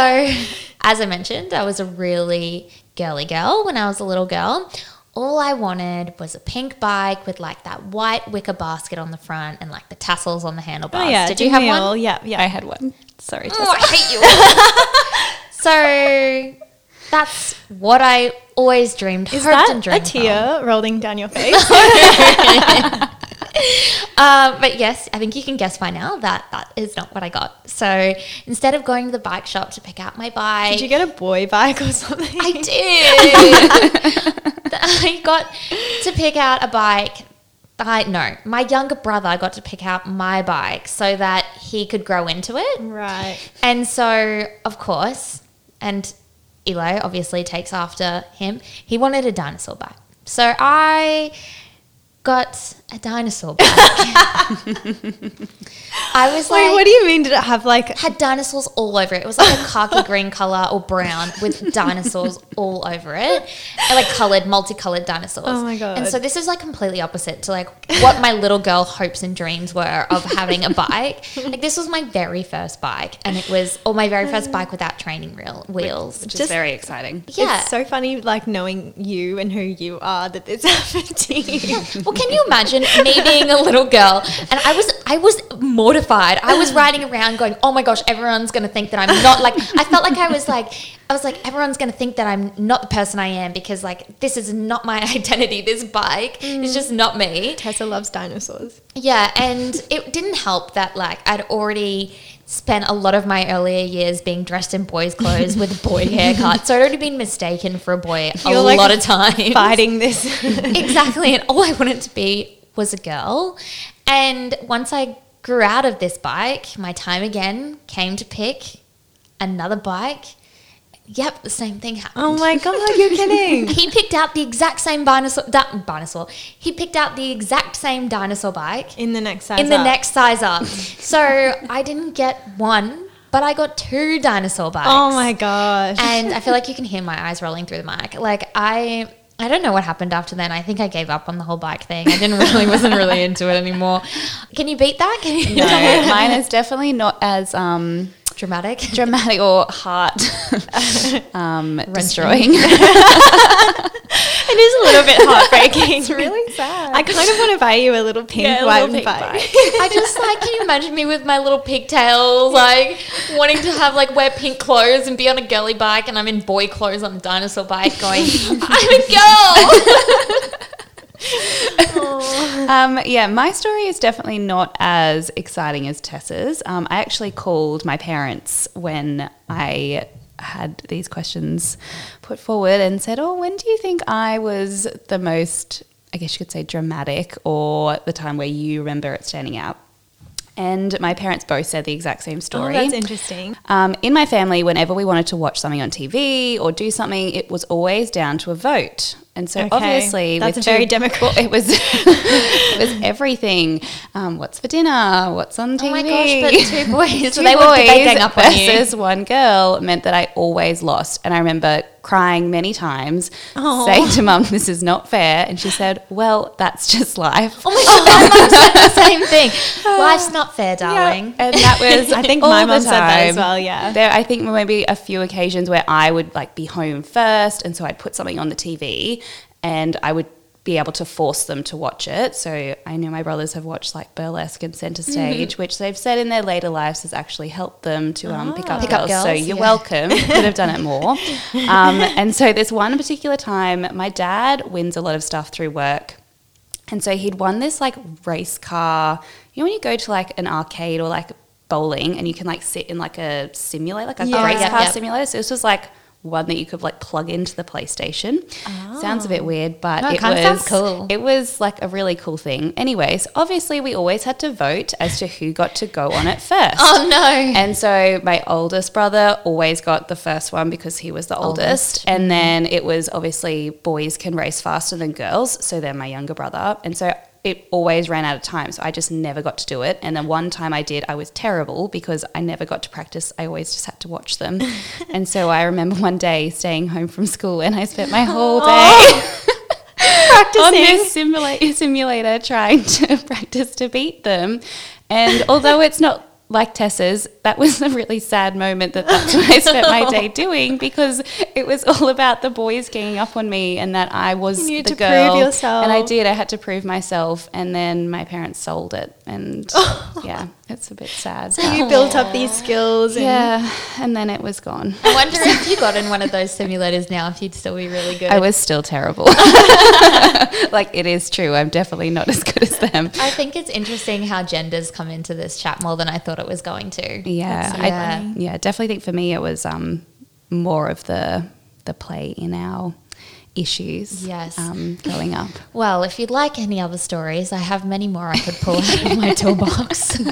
as I mentioned, I was a really girly girl when I was a little girl. All I wanted was a pink bike with like that white wicker basket on the front and like the tassels on the handlebars. oh yeah, Did you didn't have we one? all? Yeah, yeah. I had one. Sorry, Oh, I hate you. so that's what I always dreamed, Is hoped that and a dreamed tear rolling down your face? Um, but yes, I think you can guess by now that that is not what I got. So instead of going to the bike shop to pick out my bike, Did you get a boy bike or something? I did. I got to pick out a bike. I no, my younger brother got to pick out my bike so that he could grow into it. Right. And so, of course, and Elo obviously takes after him. He wanted a dinosaur bike. So I got a dinosaur bike. I was Wait, like, what do you mean? Did it have like? had dinosaurs all over it. It was like a khaki green color or brown with dinosaurs all over it, and like colored, multicolored dinosaurs. Oh my God. And so this is like completely opposite to like what my little girl hopes and dreams were of having a bike. Like this was my very first bike, and it was or my very first bike without training reel wheels. which is Just- very exciting. Yeah. It's so funny, like knowing you and who you are, that this happened to you. Well, can you imagine me being a little girl and I was I was mortified. I was riding around going, "Oh my gosh, everyone's going to think that I'm not like I felt like I was like I was like everyone's going to think that I'm not the person I am because like this is not my identity. This bike is just not me." Tessa loves dinosaurs. Yeah, and it didn't help that like I'd already spent a lot of my earlier years being dressed in boys' clothes with boy haircuts, So I'd already been mistaken for a boy a You're, like, lot of times Fighting this. exactly. And all I wanted to be was a girl. And once I grew out of this bike, my time again came to pick another bike. Yep, the same thing happened. Oh my god, you're kidding. He picked out the exact same dinosaur. Di- dinosaur. He picked out the exact same dinosaur bike In the next size in the up. next size up. so I didn't get one, but I got two dinosaur bikes. Oh my gosh. And I feel like you can hear my eyes rolling through the mic. Like I. I don't know what happened after then. I think I gave up on the whole bike thing. I didn't really, wasn't really into it anymore. Can you beat that? Can you No, mine is definitely not as um, dramatic? dramatic or heart um, destroying. it is a little bit heartbreaking. it's really sad. I kind of want to buy you a little pink Yeah, little pink bike. bike. I just like, can you imagine me with my little pigtails, like wanting to have like wear pink clothes and be on a girly bike, and I'm in boy clothes on a dinosaur bike, going, I'm a girl. Um, yeah, my story is definitely not as exciting as Tessa's. Um, I actually called my parents when I had these questions put forward and said, Oh, when do you think I was the most, I guess you could say, dramatic or the time where you remember it standing out? And my parents both said the exact same Oh, story. that's interesting. Um, in my family, whenever we wanted to watch something on TV or do something, it was always down to a vote. And so Okay. obviously, That's with very democratic. well, it was it was everything. Um, what's for dinner? What's on TV? Oh my gosh, but two boys, Two they boys up on versus one girl meant that I always lost. And I remember crying many times, saying to mum, "This is not fair." And she said, "Well, that's just life." Oh my god, my mum said the same thing. Life's not fair, darling. And that was, I think my mum said that as well, yeah. There, I think maybe a few occasions where I would like be home first, and so I'd put something on the TV, and I would be able to force them to watch it. So I know my brothers have watched like Burlesque and Center Mm-hmm. Stage, which they've said in their later lives has actually helped them to um, pick up Pick up girls. So you're yeah. welcome. Could have done it more. Um, and so this one particular time, my dad wins a lot of stuff through work. And so he'd won this like race car. You know when you go to like an arcade or like bowling and you can like sit in like a simulator, like a Yeah. race car yep. simulator. So this was like one that you could like plug into the PlayStation. Sounds a bit weird, but No, it it, was sounds cool. It was like a really cool thing. Anyways, obviously we always had to vote as to who got to go on it first. Oh no. And so my oldest brother always got the first one because he was the oldest. Oldest. And then it was obviously boys can race faster than girls. So then my younger brother. And so it always ran out of time. So I just never got to do it. And then one time I did, I was terrible because I never got to practice. I always just had to watch them. and so I remember one day staying home from school and I spent my whole oh. day practicing on this simula- simulator trying to practice to beat them. And although it's not like Tessa's, that was a really sad moment that that's what I spent my day doing because it was all about the boys ganging up on me and that I was You the to girl. prove yourself. And I did. I had to prove myself. And then my parents sold it. And yeah, it's a bit sad. So you built up these skills. And yeah, and then it was gone. I wonder if you got in one of those simulators now, if you'd still be really good. I was still terrible. like it is true. I'm definitely not as good as them. I think it's interesting how genders come into this chat more than I thought it was going to. Yeah, so I, yeah, definitely think for me it was um, more of the the play in our issues. Yes. um, growing up. Well, if you'd like any other stories, I have many more I could pull out of my toolbox.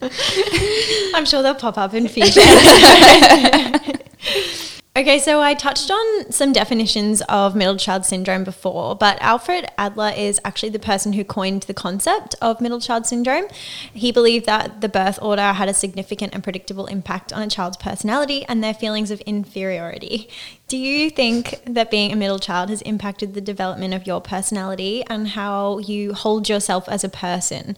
I'm sure they'll pop up in future. Okay, so I touched on some definitions of middle child syndrome before, but Alfred Adler is actually the person who coined the concept of middle child syndrome. He believed that the birth order had a significant and predictable impact on a child's personality and their feelings of inferiority. Do you think that being a middle child has impacted the development of your personality and how you hold yourself as a person?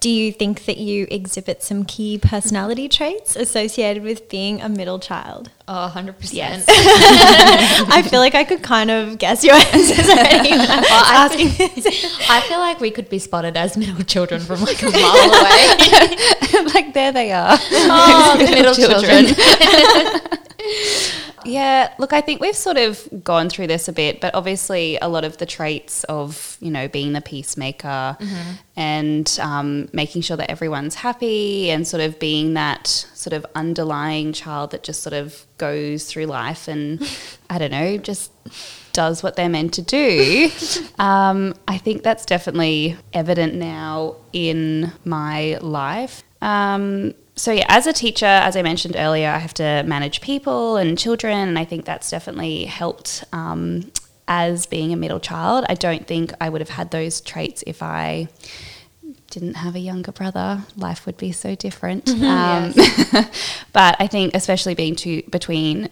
Do you think that you exhibit some key personality traits associated with being a middle child? Oh, 100%. Yes. I feel like I could kind of guess your answers already I Well, I asking this. I feel like we could be spotted as middle children from like a mile away. like there they are. oh, the middle children. Yeah, look, I think we've sort of gone through this a bit, but obviously a lot of the traits of, you know, being the peacemaker and um, making sure that everyone's happy and sort of being that sort of underlying child that just sort of goes through life and, I don't know, just does what they're meant to do. Um, I think that's definitely evident now in my life. Um, so yeah, as a teacher, as I mentioned earlier, I have to manage people and children, and I think that's definitely helped. Um, as being a middle child, I don't think I would have had those traits if I didn't have a younger brother. Life would be so different. Um, but I think, especially being two between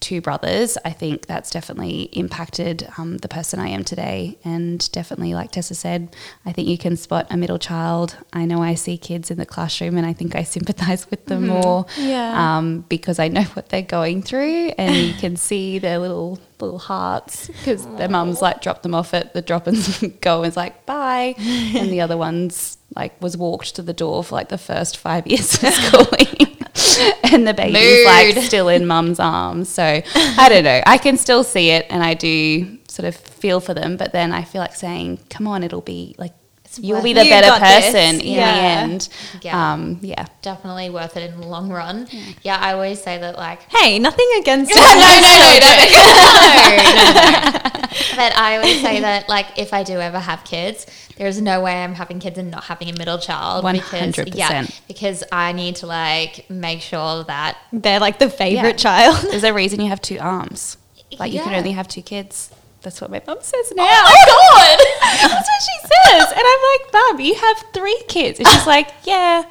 two brothers, I think that's definitely impacted um, the person I am today. And definitely, like Tessa said, I think you can spot a middle child. I know I see kids in the classroom and I think I sympathize with them more Yeah. um, because I know what they're going through and you can see their little little hearts because their mum's like dropped them off at the drop and go and was like bye and the other one's like was walked to the door for like the first five years of schooling and the baby's like still in mum's arms so I don't know I can still see it and I do sort of feel for them but then I feel like saying come on it'll be like you'll be the You better got this. person in Yeah. the end Yeah. um, yeah Definitely worth it in the long run. Yeah, I always say that like Hey, nothing against no, it. no, no, no, no, no, no. But I always say that, like, if I do ever have kids, there's no way I'm having kids and not having a middle child. Because, 100%. yeah, because I need to like make sure that They're like the favorite Yeah. child. There's a reason you have two arms. Like you can only have two kids. That's what my mum says oh now. Oh my god! That's what she says. And I'm like, Mum, you have three kids. And she's like, Yeah.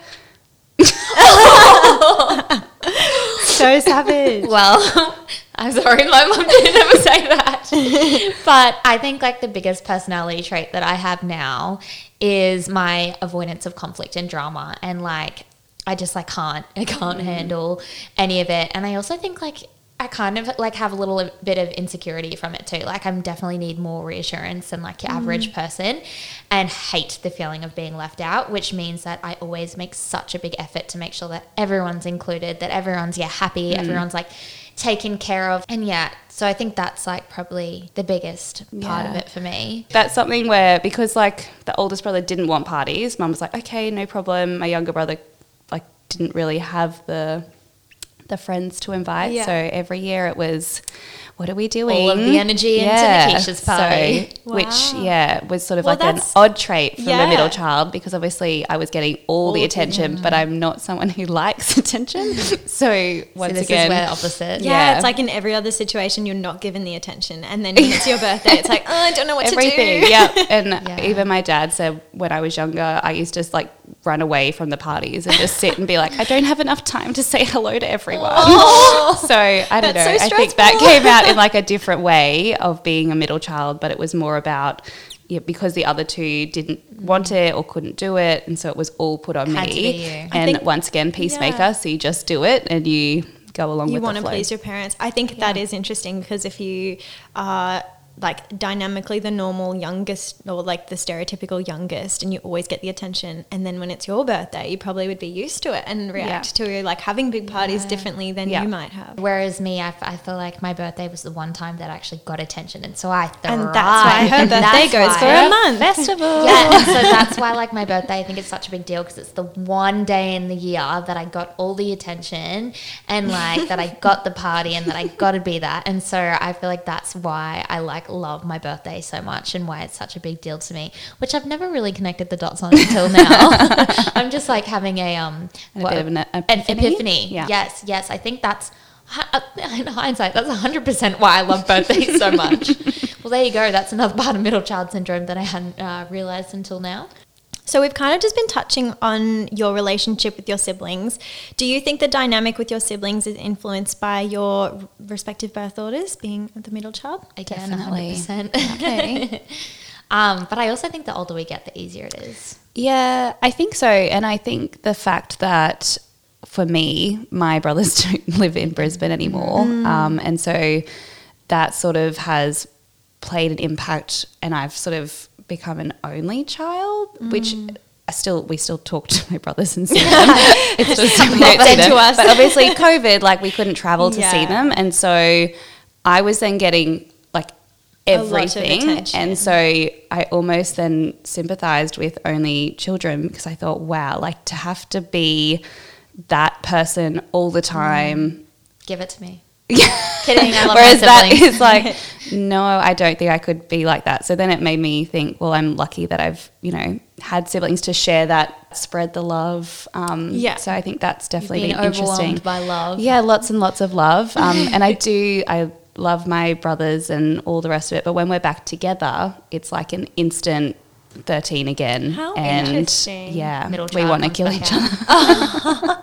so savage. Well, I'm sorry, my mom didn't ever say that. but I think like the biggest personality trait that I have now is my avoidance of conflict and drama, and like I just like can't, I can't mm. handle any of it. And I also think like I kind of like have a little bit of insecurity from it too. Like I'm definitely need more reassurance than like your average mm. person and hate the feeling of being left out, which means that I always make such a big effort to make sure that everyone's included, that everyone's yeah happy, mm. everyone's like taken care of. And yeah, so I think that's like probably the biggest part of it for me. That's something where because like the oldest brother didn't want parties, mum was like, Okay, no problem. My younger brother like didn't really have the the friends to invite. Yeah. So every year it was what are we doing? All of the energy into Nikisha's party. So, Which, yeah, was sort of Well, like an odd trait from a middle child because obviously I was getting all, the All the attention, but I'm not someone who likes attention. so once so this again, is where opposite. Yeah, Yeah. it's like in every other situation, you're not given the attention. And then when it's your birthday, it's like, oh, I don't know what everything. to do. yeah. And Yeah. even my dad said when I was younger, I used to just like run away from the parties and just sit and be like, I don't have enough time to say hello to everyone. Oh. so I don't know. So I think that stressful. came out in like a different way of being a middle child, but it was more about yeah, because the other two didn't want it or couldn't do it, and so it was all put on Had me. to be you. And think- once again, peacemaker. Yeah. So you just do it and you go along with you want to please your parents. I think that is interesting because if you are like dynamically the normal youngest or like the stereotypical youngest and you always get the attention and then when it's your birthday you probably would be used to it and react to like having big parties differently than Yeah. you might have Whereas me, I, f- I feel like my birthday was the one time that I actually got attention, and so I thrived. and that's why her And birthday that's goes for a month Festival. Yeah, and so that's why like my birthday, I think it's such a big deal because it's the one day in the year that I got all the attention and like that I got the party and that I got to be that. And so I feel like that's why I like love my birthday so much and why it's such a big deal to me, which I've never really connected the dots on until now. I'm just like having a um A bit of an an epiphany? epiphany. Yeah. Yes, yes. I think that's in hindsight, that's 100% why I love birthdays so much. well, there you go. That's another part of middle child syndrome that I hadn't uh, realized until now. So we've kind of just been touching on your relationship with your siblings. Do you think the dynamic with your siblings is influenced by your respective birth orders, being the middle child? Again, Definitely. 100%. Okay. um, but I also think the older we get, the easier it is. Yeah, I think so. And I think the fact that for me, my brothers don't live in Brisbane anymore. Um, and so that sort of has played an impact. And I've sort of become an only child, which. Mm. I still, we still talk to my brothers and them. it's just we don't Love see them them. to us. But obviously, COVID, like we couldn't travel to see them, and so I was then getting like A lot of everything, and so I almost then sympathized with only children because I thought, wow, like to have to be that person all the mm. time. Give it to me. Kidding. I love Whereas my that siblings. like, no, I don't think I could be like that. So then it made me think, well, I'm lucky that I've, you know, had siblings to share that, spread the love. Um, Yeah. So I think that's definitely been interesting. by love. Yeah, lots and lots of love. Um, and I do, I love my brothers and all the rest of it. But when we're back together, it's like an instant 13 again. How and interesting. Yeah, we want to kill each other.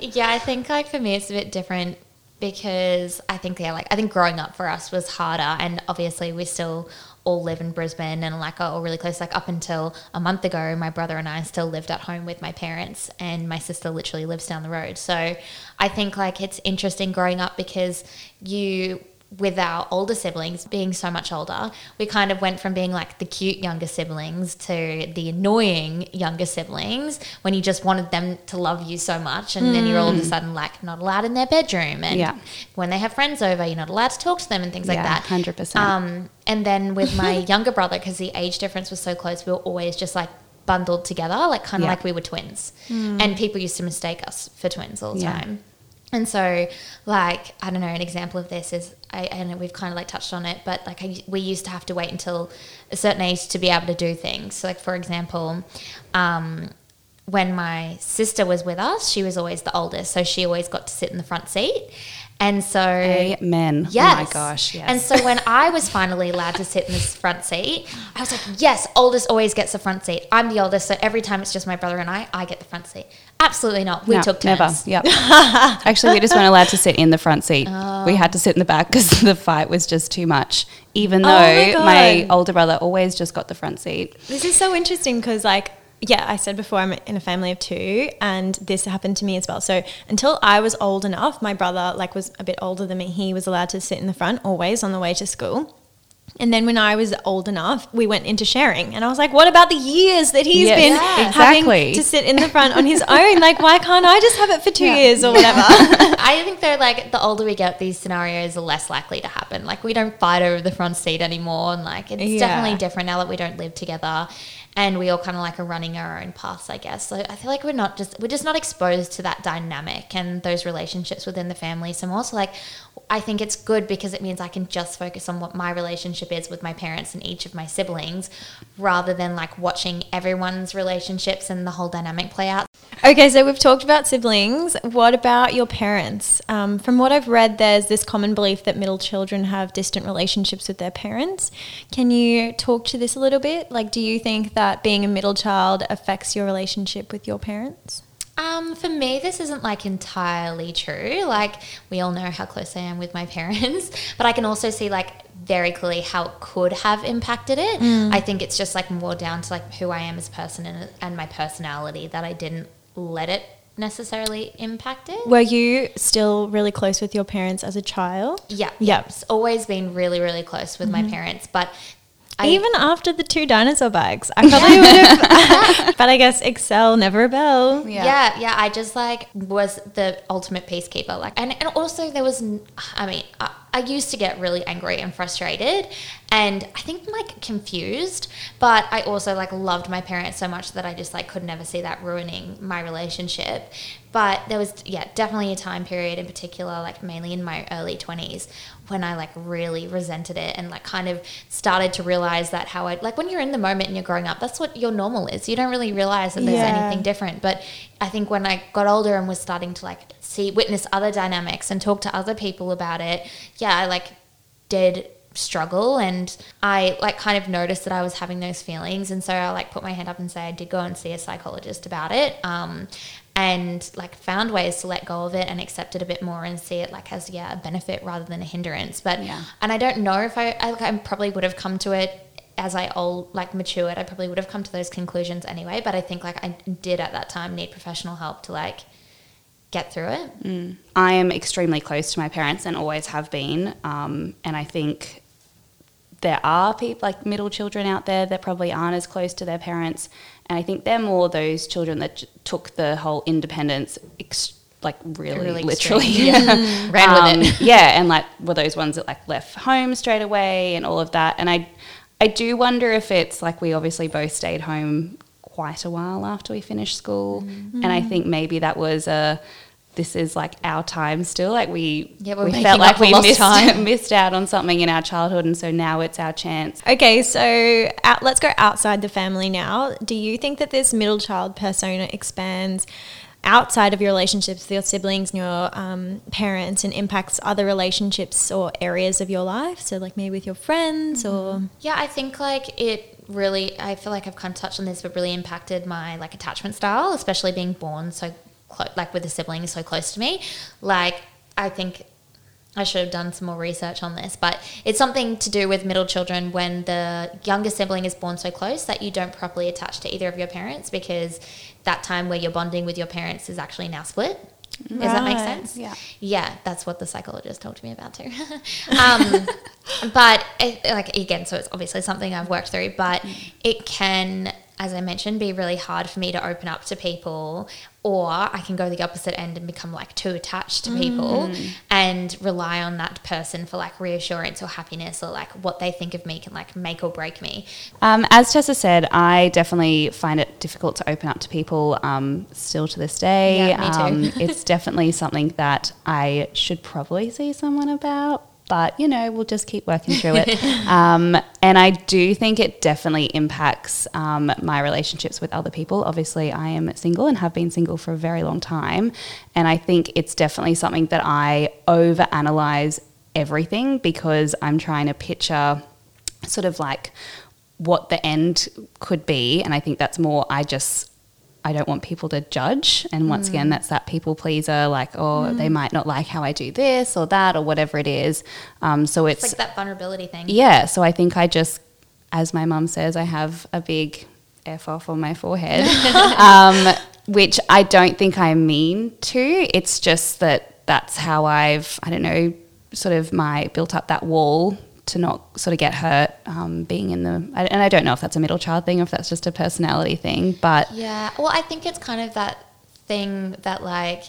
Yeah, I think like for me it's a bit different because I think yeah, like I think growing up for us was harder and obviously we still all live in Brisbane and like are all really close. Like up until a month ago, my brother and I still lived at home with my parents and my sister literally lives down the road. So I think like it's interesting growing up because you with our older siblings being so much older, we kind of went from being like the cute younger siblings to the annoying younger siblings when you just wanted them to love you so much. And then you're all of a sudden like not allowed in their bedroom. And Yeah. when they have friends over, you're not allowed to talk to them and things like Yeah, that. 100%. Um, and then with my younger brother, because the age difference was so close, we were always just like bundled together, like kind of Yeah. like we were twins. And people used to mistake us for twins all the time. And so, like, I don't know, an example of this is, I, and we've kind of like touched on it, but like, I, we used to have to wait until a certain age to be able to do things. So, like, for example, um, when my sister was with us, she was always the oldest. So, she always got to sit in the front seat. And so, Amen. Yes. Oh my gosh. Yes. And so when I was finally allowed to sit in this front seat, I was like, yes, oldest always gets the front seat. I'm the oldest, so every time it's just my brother and I, I get the front seat. Absolutely not. We No, took turns. Never. Yep. Actually, we just weren't allowed to sit in the front seat. Oh. We had to sit in the back because the fight was just too much. Even though Oh my my, older brother always just got the front seat. This is so interesting because, like, yeah, I said before I'm in a family of two, and this happened to me as well. So until I was old enough, my brother, like, was a bit older than me. He was allowed to sit in the front always on the way to school. And then when I was old enough, we went into sharing, and I was like, "What about the years that he's Yes, been Yeah. having exactly. to sit in the front on his own? Like, why can't I just have it for two years or whatever?" I think though, like the older we get, these scenarios are less likely to happen. Like we don't fight over the front seat anymore, and like it's Yeah. definitely different now that we don't live together, and we all kind of like are running our own paths, I guess. So I feel like we're not just we're just not exposed to that dynamic and those relationships within the family. So I'm also like, I think it's good because it means I can just focus on what my relationship is with my parents and each of my siblings, rather than like watching everyone's relationships and the whole dynamic play out. Okay, so we've talked about siblings. What about your parents? Um, from what I've read, there's this common belief that middle children have distant relationships with their parents. Can you talk to this a little bit? Like, do you think that being a middle child affects your relationship with your parents? Um, for me, this isn't like entirely true. Like we all know how close I am with my parents, but I can also see like very clearly how it could have impacted it. I think it's just like more down to like who I am as a person and, and my personality that I didn't let it necessarily impact it. Were you still really close with your parents as a child? Yeah, Yep. It's always been really, really close with my parents, but I, Even after the two dinosaur bags, I probably would have. but I guess Excel never rebel. Yeah. yeah, I just like was the ultimate peacekeeper. Like, and, and also there was, I mean, I, I used to get really angry and frustrated, and I think like confused. But I also like loved my parents so much that I just like could never see that ruining my relationship. But there was, yeah, definitely a time period in particular, like mainly in my early twenties, when I like really resented it and like kind of started to realize that how I like when you're in the moment and you're growing up, that's what your normal is. You don't really realize that there's Yeah. anything different. But I think when I got older and was starting to like see, witness other dynamics and talk to other people about it, yeah, I like did struggle and I like kind of noticed that I was having those feelings. And so I like put my hand up and say I did go and see a psychologist about it. Um, and like found ways to let go of it and accept it a bit more and see it like as yeah a benefit rather than a hindrance but Yeah. and I don't know if I, I, like, I probably would have come to it as I old like matured I probably would have come to those conclusions anyway but I think like I did at that time need professional help to like get through it I am extremely close to my parents and always have been. Um, and I think there are people like middle children out there that probably aren't as close to their parents. And I think they're more those children that j- took the whole independence ex- like really, Really literally. Yeah. Ran with it. yeah, and like were those ones that like left home straight away and all of that. And I, I do wonder if it's like we obviously both stayed home quite a while after we finished school, mm. and I mm. think maybe that was a this is like our time still. Like we, Yeah, we're we making felt like we missed, time. missed out on something in our childhood, and so now it's our chance. Okay, so out, let's go outside the family now. Do you think that this middle child persona expands outside of your relationships with your siblings and your um, parents and impacts other relationships or areas of your life? So, like maybe with your friends or. Mm. Yeah, I think like it really. I feel like I've kind of touched on this, but really impacted my like attachment style, especially being born so close, like with a sibling so close to me. Like I think I should have done some more research on this, but it's something to do with middle children when the younger sibling is born so close that you don't properly attach to either of your parents because that time where you're bonding with your parents is actually now split. Does that make sense? Yeah. Yeah, that's what the psychologist told me about too. um, but it, like again, so it's obviously something I've worked through, but it can, as I mentioned, be really hard for me to open up to people, or I can go the opposite end and become like too attached to people and rely on that person for like reassurance or happiness or like what they think of me can like make or break me. Um, as Tessa said, I definitely find it difficult to open up to people um, still to this day. Yeah, me too. Um, it's definitely something that I should probably see someone about. But you know, we'll just keep working through it. um, and I do think it definitely impacts um, my relationships with other people. Obviously, I am single and have been single for a very long time, and I think it's definitely something that I overanalyze everything because I'm trying to picture sort of like what the end could be and i think that's more i just i don't want people to judge. And once again that's that people pleaser like oh they might not like how i do this or that or whatever it is. Um, so it's, It's like that vulnerability thing. yeah so i think i just as my mum says i have a big f off on my forehead um, which i don't think i mean to. It's just that that's how i've i don't know sort of my built up that wall to not sort of get hurt um, being in the and i don't know if that's a middle child thing or if that's just a personality thing but Yeah. Well, I think it's kind of that thing that like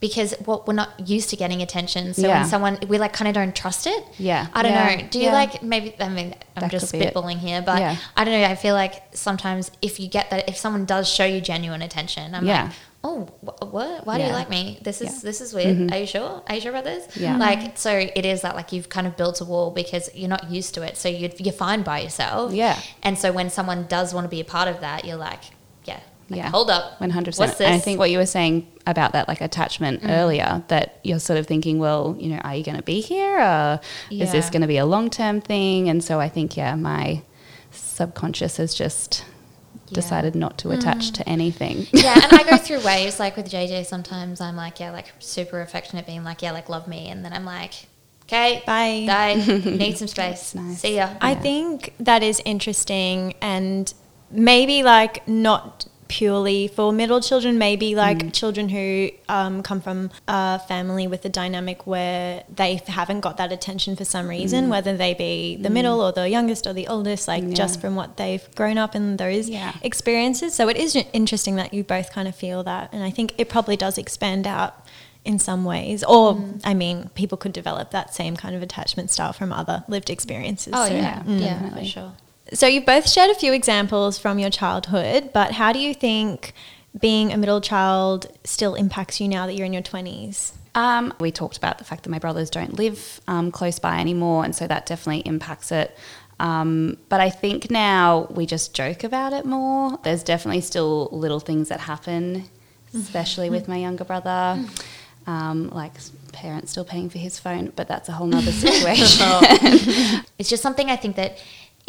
because what we're not used to getting attention. So Yeah. when someone we like kind of don't trust it. Yeah. I don't Yeah. know. Do you Yeah. like maybe I mean I'm That just could be it. spitballing here, but. I don't know. I feel like sometimes if you get that if someone does show you genuine attention, I'm like, "Oh, wh- what? Why do you like me? This is Yeah. Mm-hmm. this is weird. Are you sure? Are you sure about this?" Yeah. Like so it is that like you've kind of built a wall because you're not used to it. So you you're fine by yourself. Yeah. And so when someone does want to be a part of that, you're like, yeah, like, Yeah. hold up, 100% What's this? And I think what you were saying about that like attachment Mm. earlier, that you're sort of thinking, well, you know, are you going to be here, or is this going to be a long term thing? And so I think, yeah, my subconscious has just Yeah. decided not to attach mm. to anything. yeah, and I go through waves. Like with JJ, sometimes I'm like, yeah, like super affectionate, being like, yeah, like love me, and then I'm like, okay, Bye. bye, need some space, nice. see ya. I think that is interesting and maybe like not purely for middle children, maybe like children who um, come from a family with a dynamic where they haven't got that attention for some reason, whether they be the middle or the youngest or the oldest, like Yeah. just from what they've grown up in those Yeah. experiences. So it is interesting that you both kind of feel that. And I think it probably does expand out in some ways. Or, I mean, people could develop that same kind of attachment style from other lived experiences. Oh So- yeah, Mm. yeah, for sure. So you've both shared a few examples from your childhood, but how do you think being a middle child still impacts you now that you're in your 20s? Um, we talked about the fact that my brothers don't live um, close by anymore, and so that definitely impacts it. Um, but I think now we just joke about it more. There's definitely still little things that happen, especially with my younger brother, um, like parents still paying for his phone, but that's a whole nother situation. It's just something I think that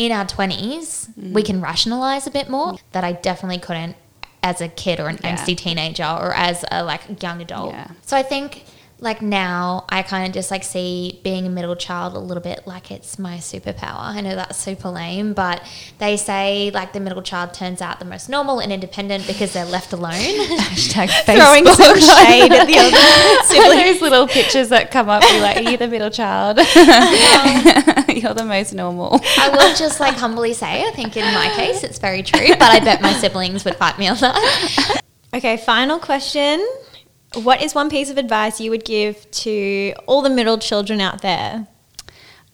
in our 20s, Mm. we can rationalize a bit more that I definitely couldn't as a kid or an Yeah. angsty teenager or as a like young adult. Yeah. So I think like now I kind of just like see being a middle child a little bit like it's my superpower. I know that's super lame, but they say like the middle child turns out the most normal and independent because they're left alone. Hashtag Throwing some shade at the other siblings. Those little pictures that come up, you're like, are you the middle child? you're the most normal. I will just like humbly say, I think in my case it's very true, but I bet my siblings would fight me on that. Okay, final question. What is one piece of advice you would give to all the middle children out there?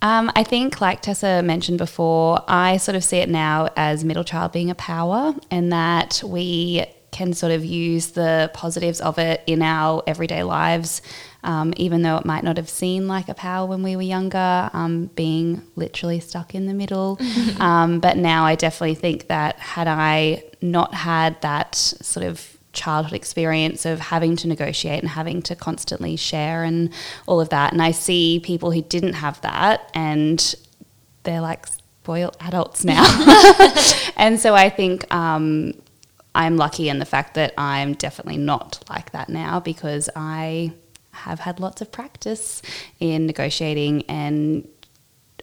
Um, I think, like Tessa mentioned before, I sort of see it now as middle child being a power, and that we can sort of use the positives of it in our everyday lives, um, even though it might not have seemed like a power when we were younger, um, being literally stuck in the middle. um, but now I definitely think that had I not had that sort of childhood experience of having to negotiate and having to constantly share and all of that, and I see people who didn't have that and they're like spoiled adults now. and so I think um, I'm lucky in the fact that I'm definitely not like that now because I have had lots of practice in negotiating and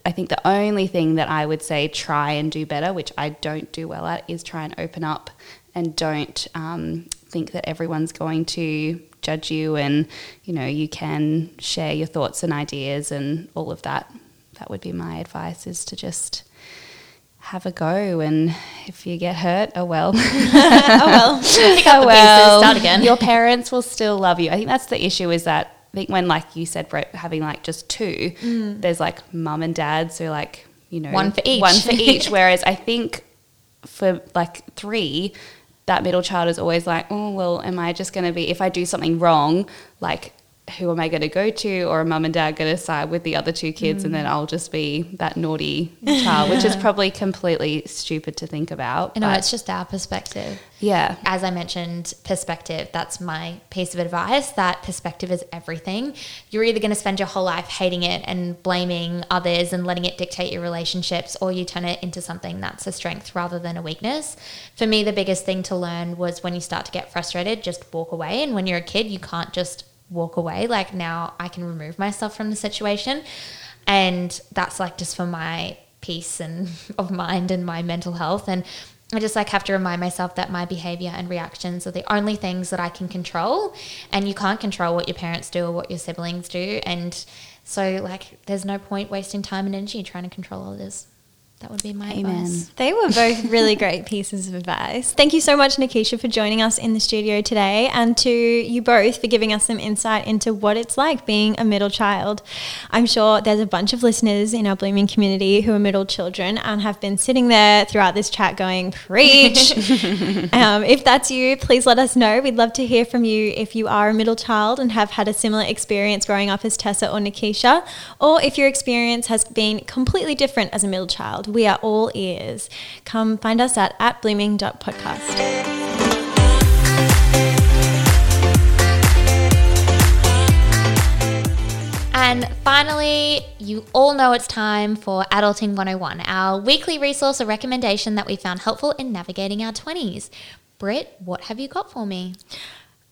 I think the only thing that I would say try and do better, which I don't do well at, is try and open up and don't um, think that everyone's going to judge you and you know you can share your thoughts and ideas and all of that. That would be my advice: is to just have a go and if you get hurt oh well oh well. Pick up oh the well pieces, start again. your parents will still love you i think that's the issue is that i think when like you said having like just two mm. there's like mum and dad so like you know One for each. one for each whereas i think for like three that middle child is always like oh well am i just going to be if i do something wrong like who am I going to go to, or are mum and dad going to side with the other two kids, and then mm. I'll just be that naughty child, which is probably completely stupid to think about. You know, but it's just our perspective. yeah, As I mentioned, perspective, that's my piece of advice. That perspective is everything. You're either going to spend your whole life hating it and blaming others and letting it dictate your relationships, or you turn it into something that's a strength rather than a weakness. For me, the biggest thing to learn was when you start to get frustrated, just walk away. And when you're a kid, you can't just walk away. Like now, I can remove myself from the situation. And that's like just for my peace and of mind and my mental health. And I just like have to remind myself that my behavior and reactions are the only things that I can control. And you can't control what your parents do or what your siblings do. And so, like, there's no point wasting time and energy trying to control others. That would be my Amen. advice. They were both really great pieces of advice. Thank you so much, Nikisha, for joining us in the studio today, and to you both for giving us some insight into what it's like being a middle child. I'm sure there's a bunch of listeners in our blooming community who are middle children and have been sitting there throughout this chat going, Preach! um, if that's you, please let us know. We'd love to hear from you if you are a middle child and have had a similar experience growing up as Tessa or Nikisha, or if your experience has been completely different as a middle child. We are all ears. Come find us at, at blooming.podcast. And finally, you all know it's time for Adulting 101, our weekly resource or recommendation that we found helpful in navigating our 20s. Britt, what have you got for me?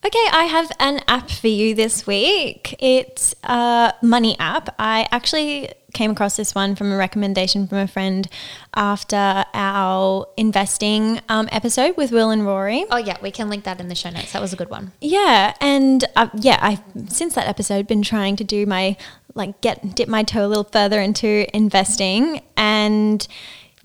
Okay, I have an app for you this week. It's a money app. I actually came across this one from a recommendation from a friend after our investing um, episode with Will and Rory. Oh, yeah, we can link that in the show notes. That was a good one. Yeah, and uh, yeah, I've since that episode been trying to do my like get dip my toe a little further into investing, and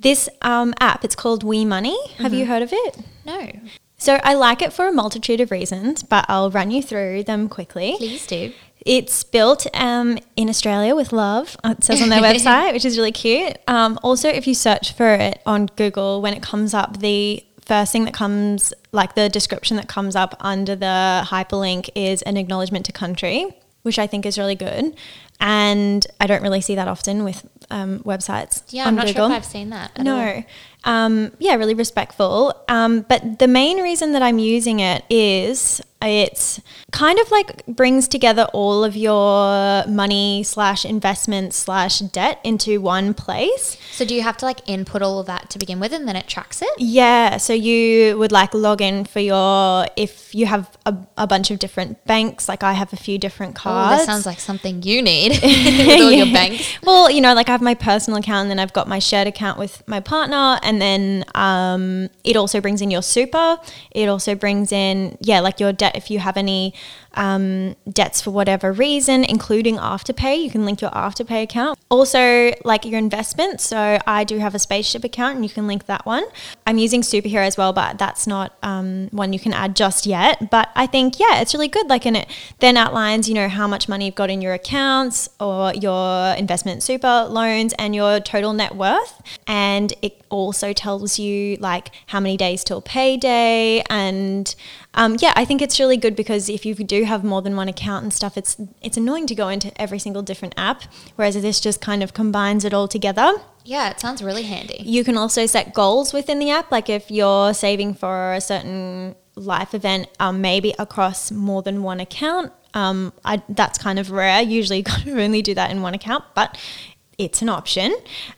this um, app it's called WeMoney. Have you heard of it? No, So I like it for a multitude of reasons, but I'll run you through them quickly. please do. It's built um, in Australia with love. uh, It says on their website, which is really cute. Um, also, if you search for it on Google, when it comes up, the first thing that comes, like the description that comes up under the hyperlink, is an acknowledgement to country, which I think is really good. And I don't really see that often with um, websites. Yeah, I'm not Google. sure if I've seen that. at all. Um, yeah, really respectful. Um, but the main reason that I'm using it is it's kind of like brings together all of your money slash investment slash debt into one place. So do you have to like input all of that to begin with and then it tracks it? Yeah, so you would like log in for your if you have a, a bunch of different banks. Like I have a few different cards. Oh, that sounds like something you need with all your banks. Well, you know, like I have my personal account and then I've got my shared account with my partner. And then um, it also brings in your super. It also brings in, yeah, like your debt if you have any um, debts for whatever reason, including Afterpay. You can link your Afterpay account. Also, like your investments. So I do have a Spaceship account and you can link that one. I'm using Superhero as well, but that's not um, one you can add just yet. But I think, yeah, it's really good. Like, and it then outlines, you know, how much money you've got in your accounts or your investment super loans and your total net worth. And it also tells you like how many days till payday. And um, yeah, I think it's really good because if you do have more than one account and stuff, it's it's annoying to go into every single different app. Whereas this just kind of combines it all together. Yeah, it sounds really handy. You can also set goals within the app. Like if you're saving for a certain life event, um, maybe across more than one account. Um, I, that's kind of rare. Usually, you kind of only do that in one account, but it's an option.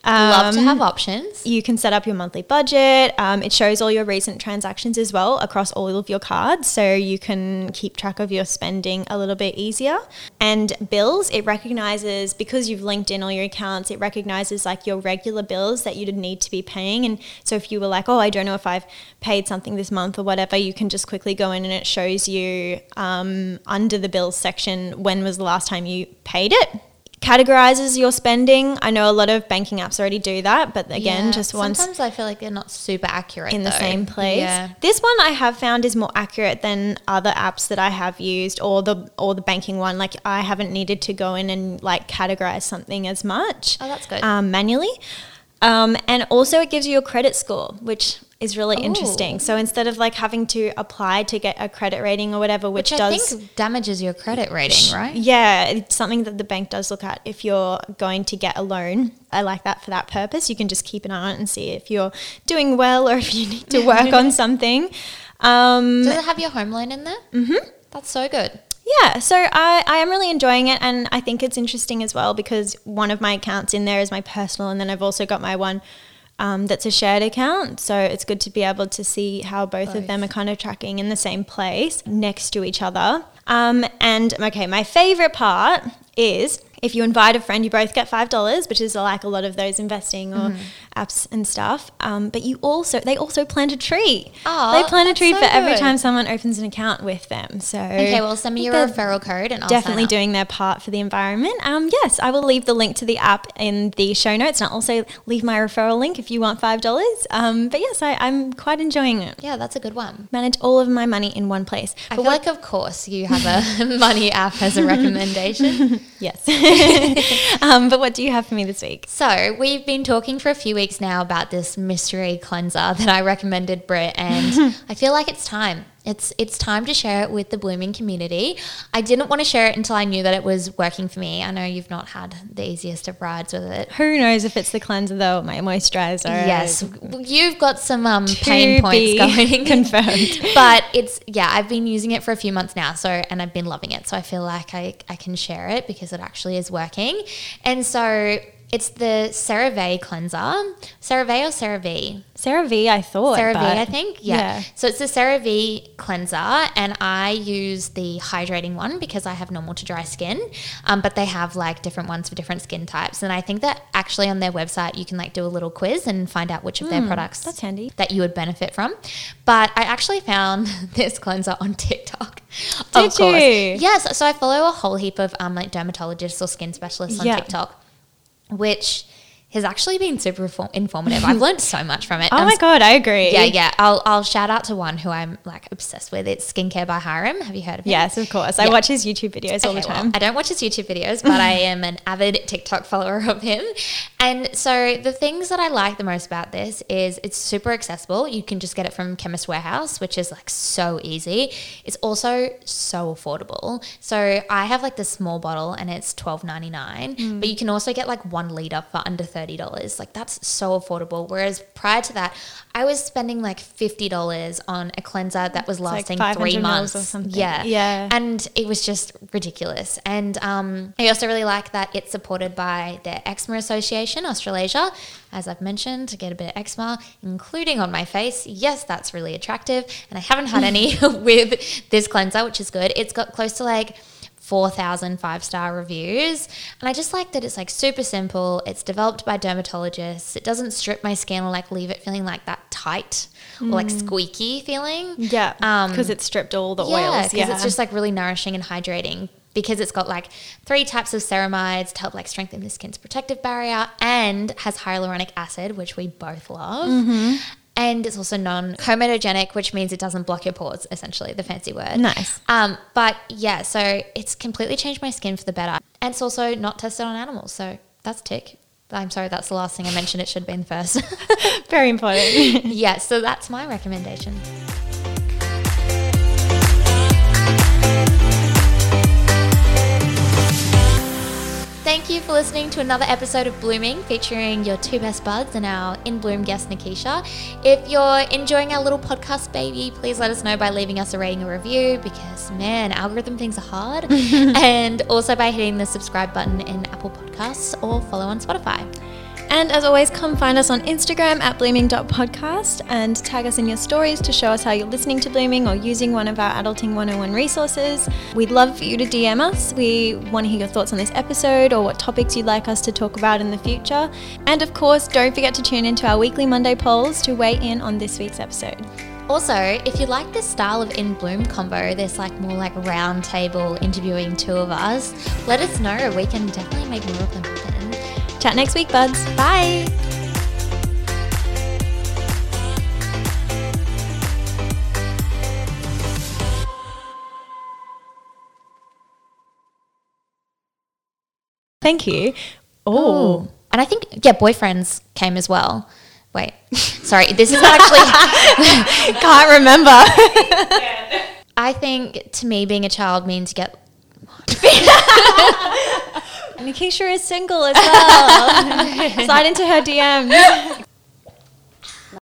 I love to Um, have options. you can set up your monthly budget. Um, it shows all your recent transactions as well across all of your cards, so you can keep track of your spending a little bit easier. And bills, it recognizes because you've linked in all your accounts, it recognizes like your regular bills that you'd need to be paying. And so if you were like, oh, I don't know if I've paid something this month or whatever, you can just quickly go in and it shows you um, under the bills section when was the last time you paid it. Categorizes your spending. I know a lot of banking apps already do that, but again, Yeah, just once Sometimes I feel like they're not super accurate in the same place. Yeah. This one I have found is more accurate than other apps that I have used or the or the banking one. Like I haven't needed to go in and like categorize something as much. Oh, that's good. Um, manually. Um, and also it gives you a credit score, which is really Ooh. interesting. So instead of like having to apply to get a credit rating or whatever, which, Which I does think damages your credit rating, right? yeah, it's something that the bank does look at if you're going to get a loan. I like that for that purpose. You can just keep an eye on it and see if you're doing well or if you need to work on something. Um, Does it have your home loan in there? Mm-hmm. That's so good. yeah, so I, I am really enjoying it and I think it's interesting as well because one of my accounts in there is my personal and then I've also got my one um, that's a shared account. So it's good to be able to see how both, of them are kind of tracking in the same place next to each other. Um, and okay, my favorite part is if you invite a friend, you both get five dollars, which is like a lot of those investing or apps and stuff. Um, but you also they also plant a tree. Aw, they plant a tree so for every time someone opens an account with them. So Okay, well, send me your referral code and I'll definitely doing their part for the environment. Um, yes, I will leave the link to the app in the show notes, and I'll also leave my referral link if you want five dollars. Um, but yes, I, I'm quite enjoying it. Yeah, that's a good one. Manage all of my money in one place. I But feel what- like, of course, you have a money app as a recommendation. yes. um, but what do you have for me this week? So, we've been talking for a few weeks now about this mystery cleanser that I recommended Britt, and I feel like it's time. It's it's time to share it with the blooming community. I didn't want to share it until I knew that it was working for me. I know you've not had the easiest of rides with it. Who knows if it's the cleanser though, my moisturizer? Yes, you've got some um, pain points going. confirmed. but it's yeah, I've been using it for a few months now, so and I've been loving it. So I feel like I, I can share it because it actually is working. And so it's the CeraVe cleanser. CeraVe or CeraVe? CeraVe, I thought. CeraVe, I think. Yeah. So it's the CeraVe cleanser, and I use the hydrating one because I have normal to dry skin. Um, but they have like different ones for different skin types, and I think that actually on their website you can like do a little quiz and find out which of their products Hmm, that's handy. that you would benefit from. But I actually found this cleanser on TikTok. Did you? Yes. So I follow a whole heap of um, like dermatologists or skin specialists on Yeah. TikTok, which has actually been super informative. I've learned so much from it. Oh I'm my god, I agree. yeah, yeah. I'll I'll shout out to one who I'm like obsessed with. It's Skincare by Hyram. Have you heard of him? Yes, of course. I watch his YouTube videos all the Okay, well, time. I don't watch his YouTube videos, but I am an avid TikTok follower of him. And so the things that I like the most about this is it's super accessible. You can just get it from Chemist Warehouse, which is like so easy. It's also so affordable. So I have like the small bottle and it's twelve ninety nine, Mm. but you can also get like one liter for under thirty dollars. Like that's so affordable. Whereas prior to that, I was spending like fifty dollars on a cleanser that was lasting 500 three months or something. Yeah, Yeah. and it was just ridiculous. And um, I also really like that it's supported by the Eczema Association Australasia, as I've mentioned, to get a bit of eczema, including on my face. Yes, that's really attractive. And I haven't had any with this cleanser, which is good. It's got close to like 4,000 five star reviews. And I just like that it's like super simple. It's developed by dermatologists. It doesn't strip my skin or like leave it feeling like that tight or like squeaky feeling. Yeah, Um, because it's stripped all the Yeah, oils. Yeah. Because it's just like really nourishing and hydrating. Because it's got like three types of ceramides to help like strengthen the skin's protective barrier and has hyaluronic acid, which we both love. Mm-hmm. And it's also non comedogenic, which means it doesn't block your pores, essentially, the fancy word. Nice. Um, but yeah, so it's completely changed my skin for the better. And it's also not tested on animals. So that's tick. I'm sorry, that's the last thing I mentioned. It should have been first. Very important. yeah, so that's my recommendation. Thank you for listening to another episode of Blooming featuring your two best buds and our in bloom guest Nikisha. If you're enjoying our little podcast baby, please let us know by leaving us a rating or review because man, algorithm things are hard. and also by hitting the subscribe button in Apple Podcasts or follow on Spotify. And as always, come find us on Instagram at blooming.podcast and tag us in your stories to show us how you're listening to Blooming or using one of our Adulting 101 resources. We'd love for you to DM us. We want to hear your thoughts on this episode or what topics you'd like us to talk about in the future. And of course, don't forget to tune into our weekly Monday polls to weigh in on this week's episode. Also, if you like this style of in bloom combo, there's like more like round table interviewing two of us, let us know. We can definitely make more of them. Chat next week, buds. Bye. Thank you. Oh. oh, And I think, yeah, boyfriends came as well. Wait, sorry, this is actually, can't remember. I think to me, being a child means get. Nikisha is single as well. Slide into her DMs.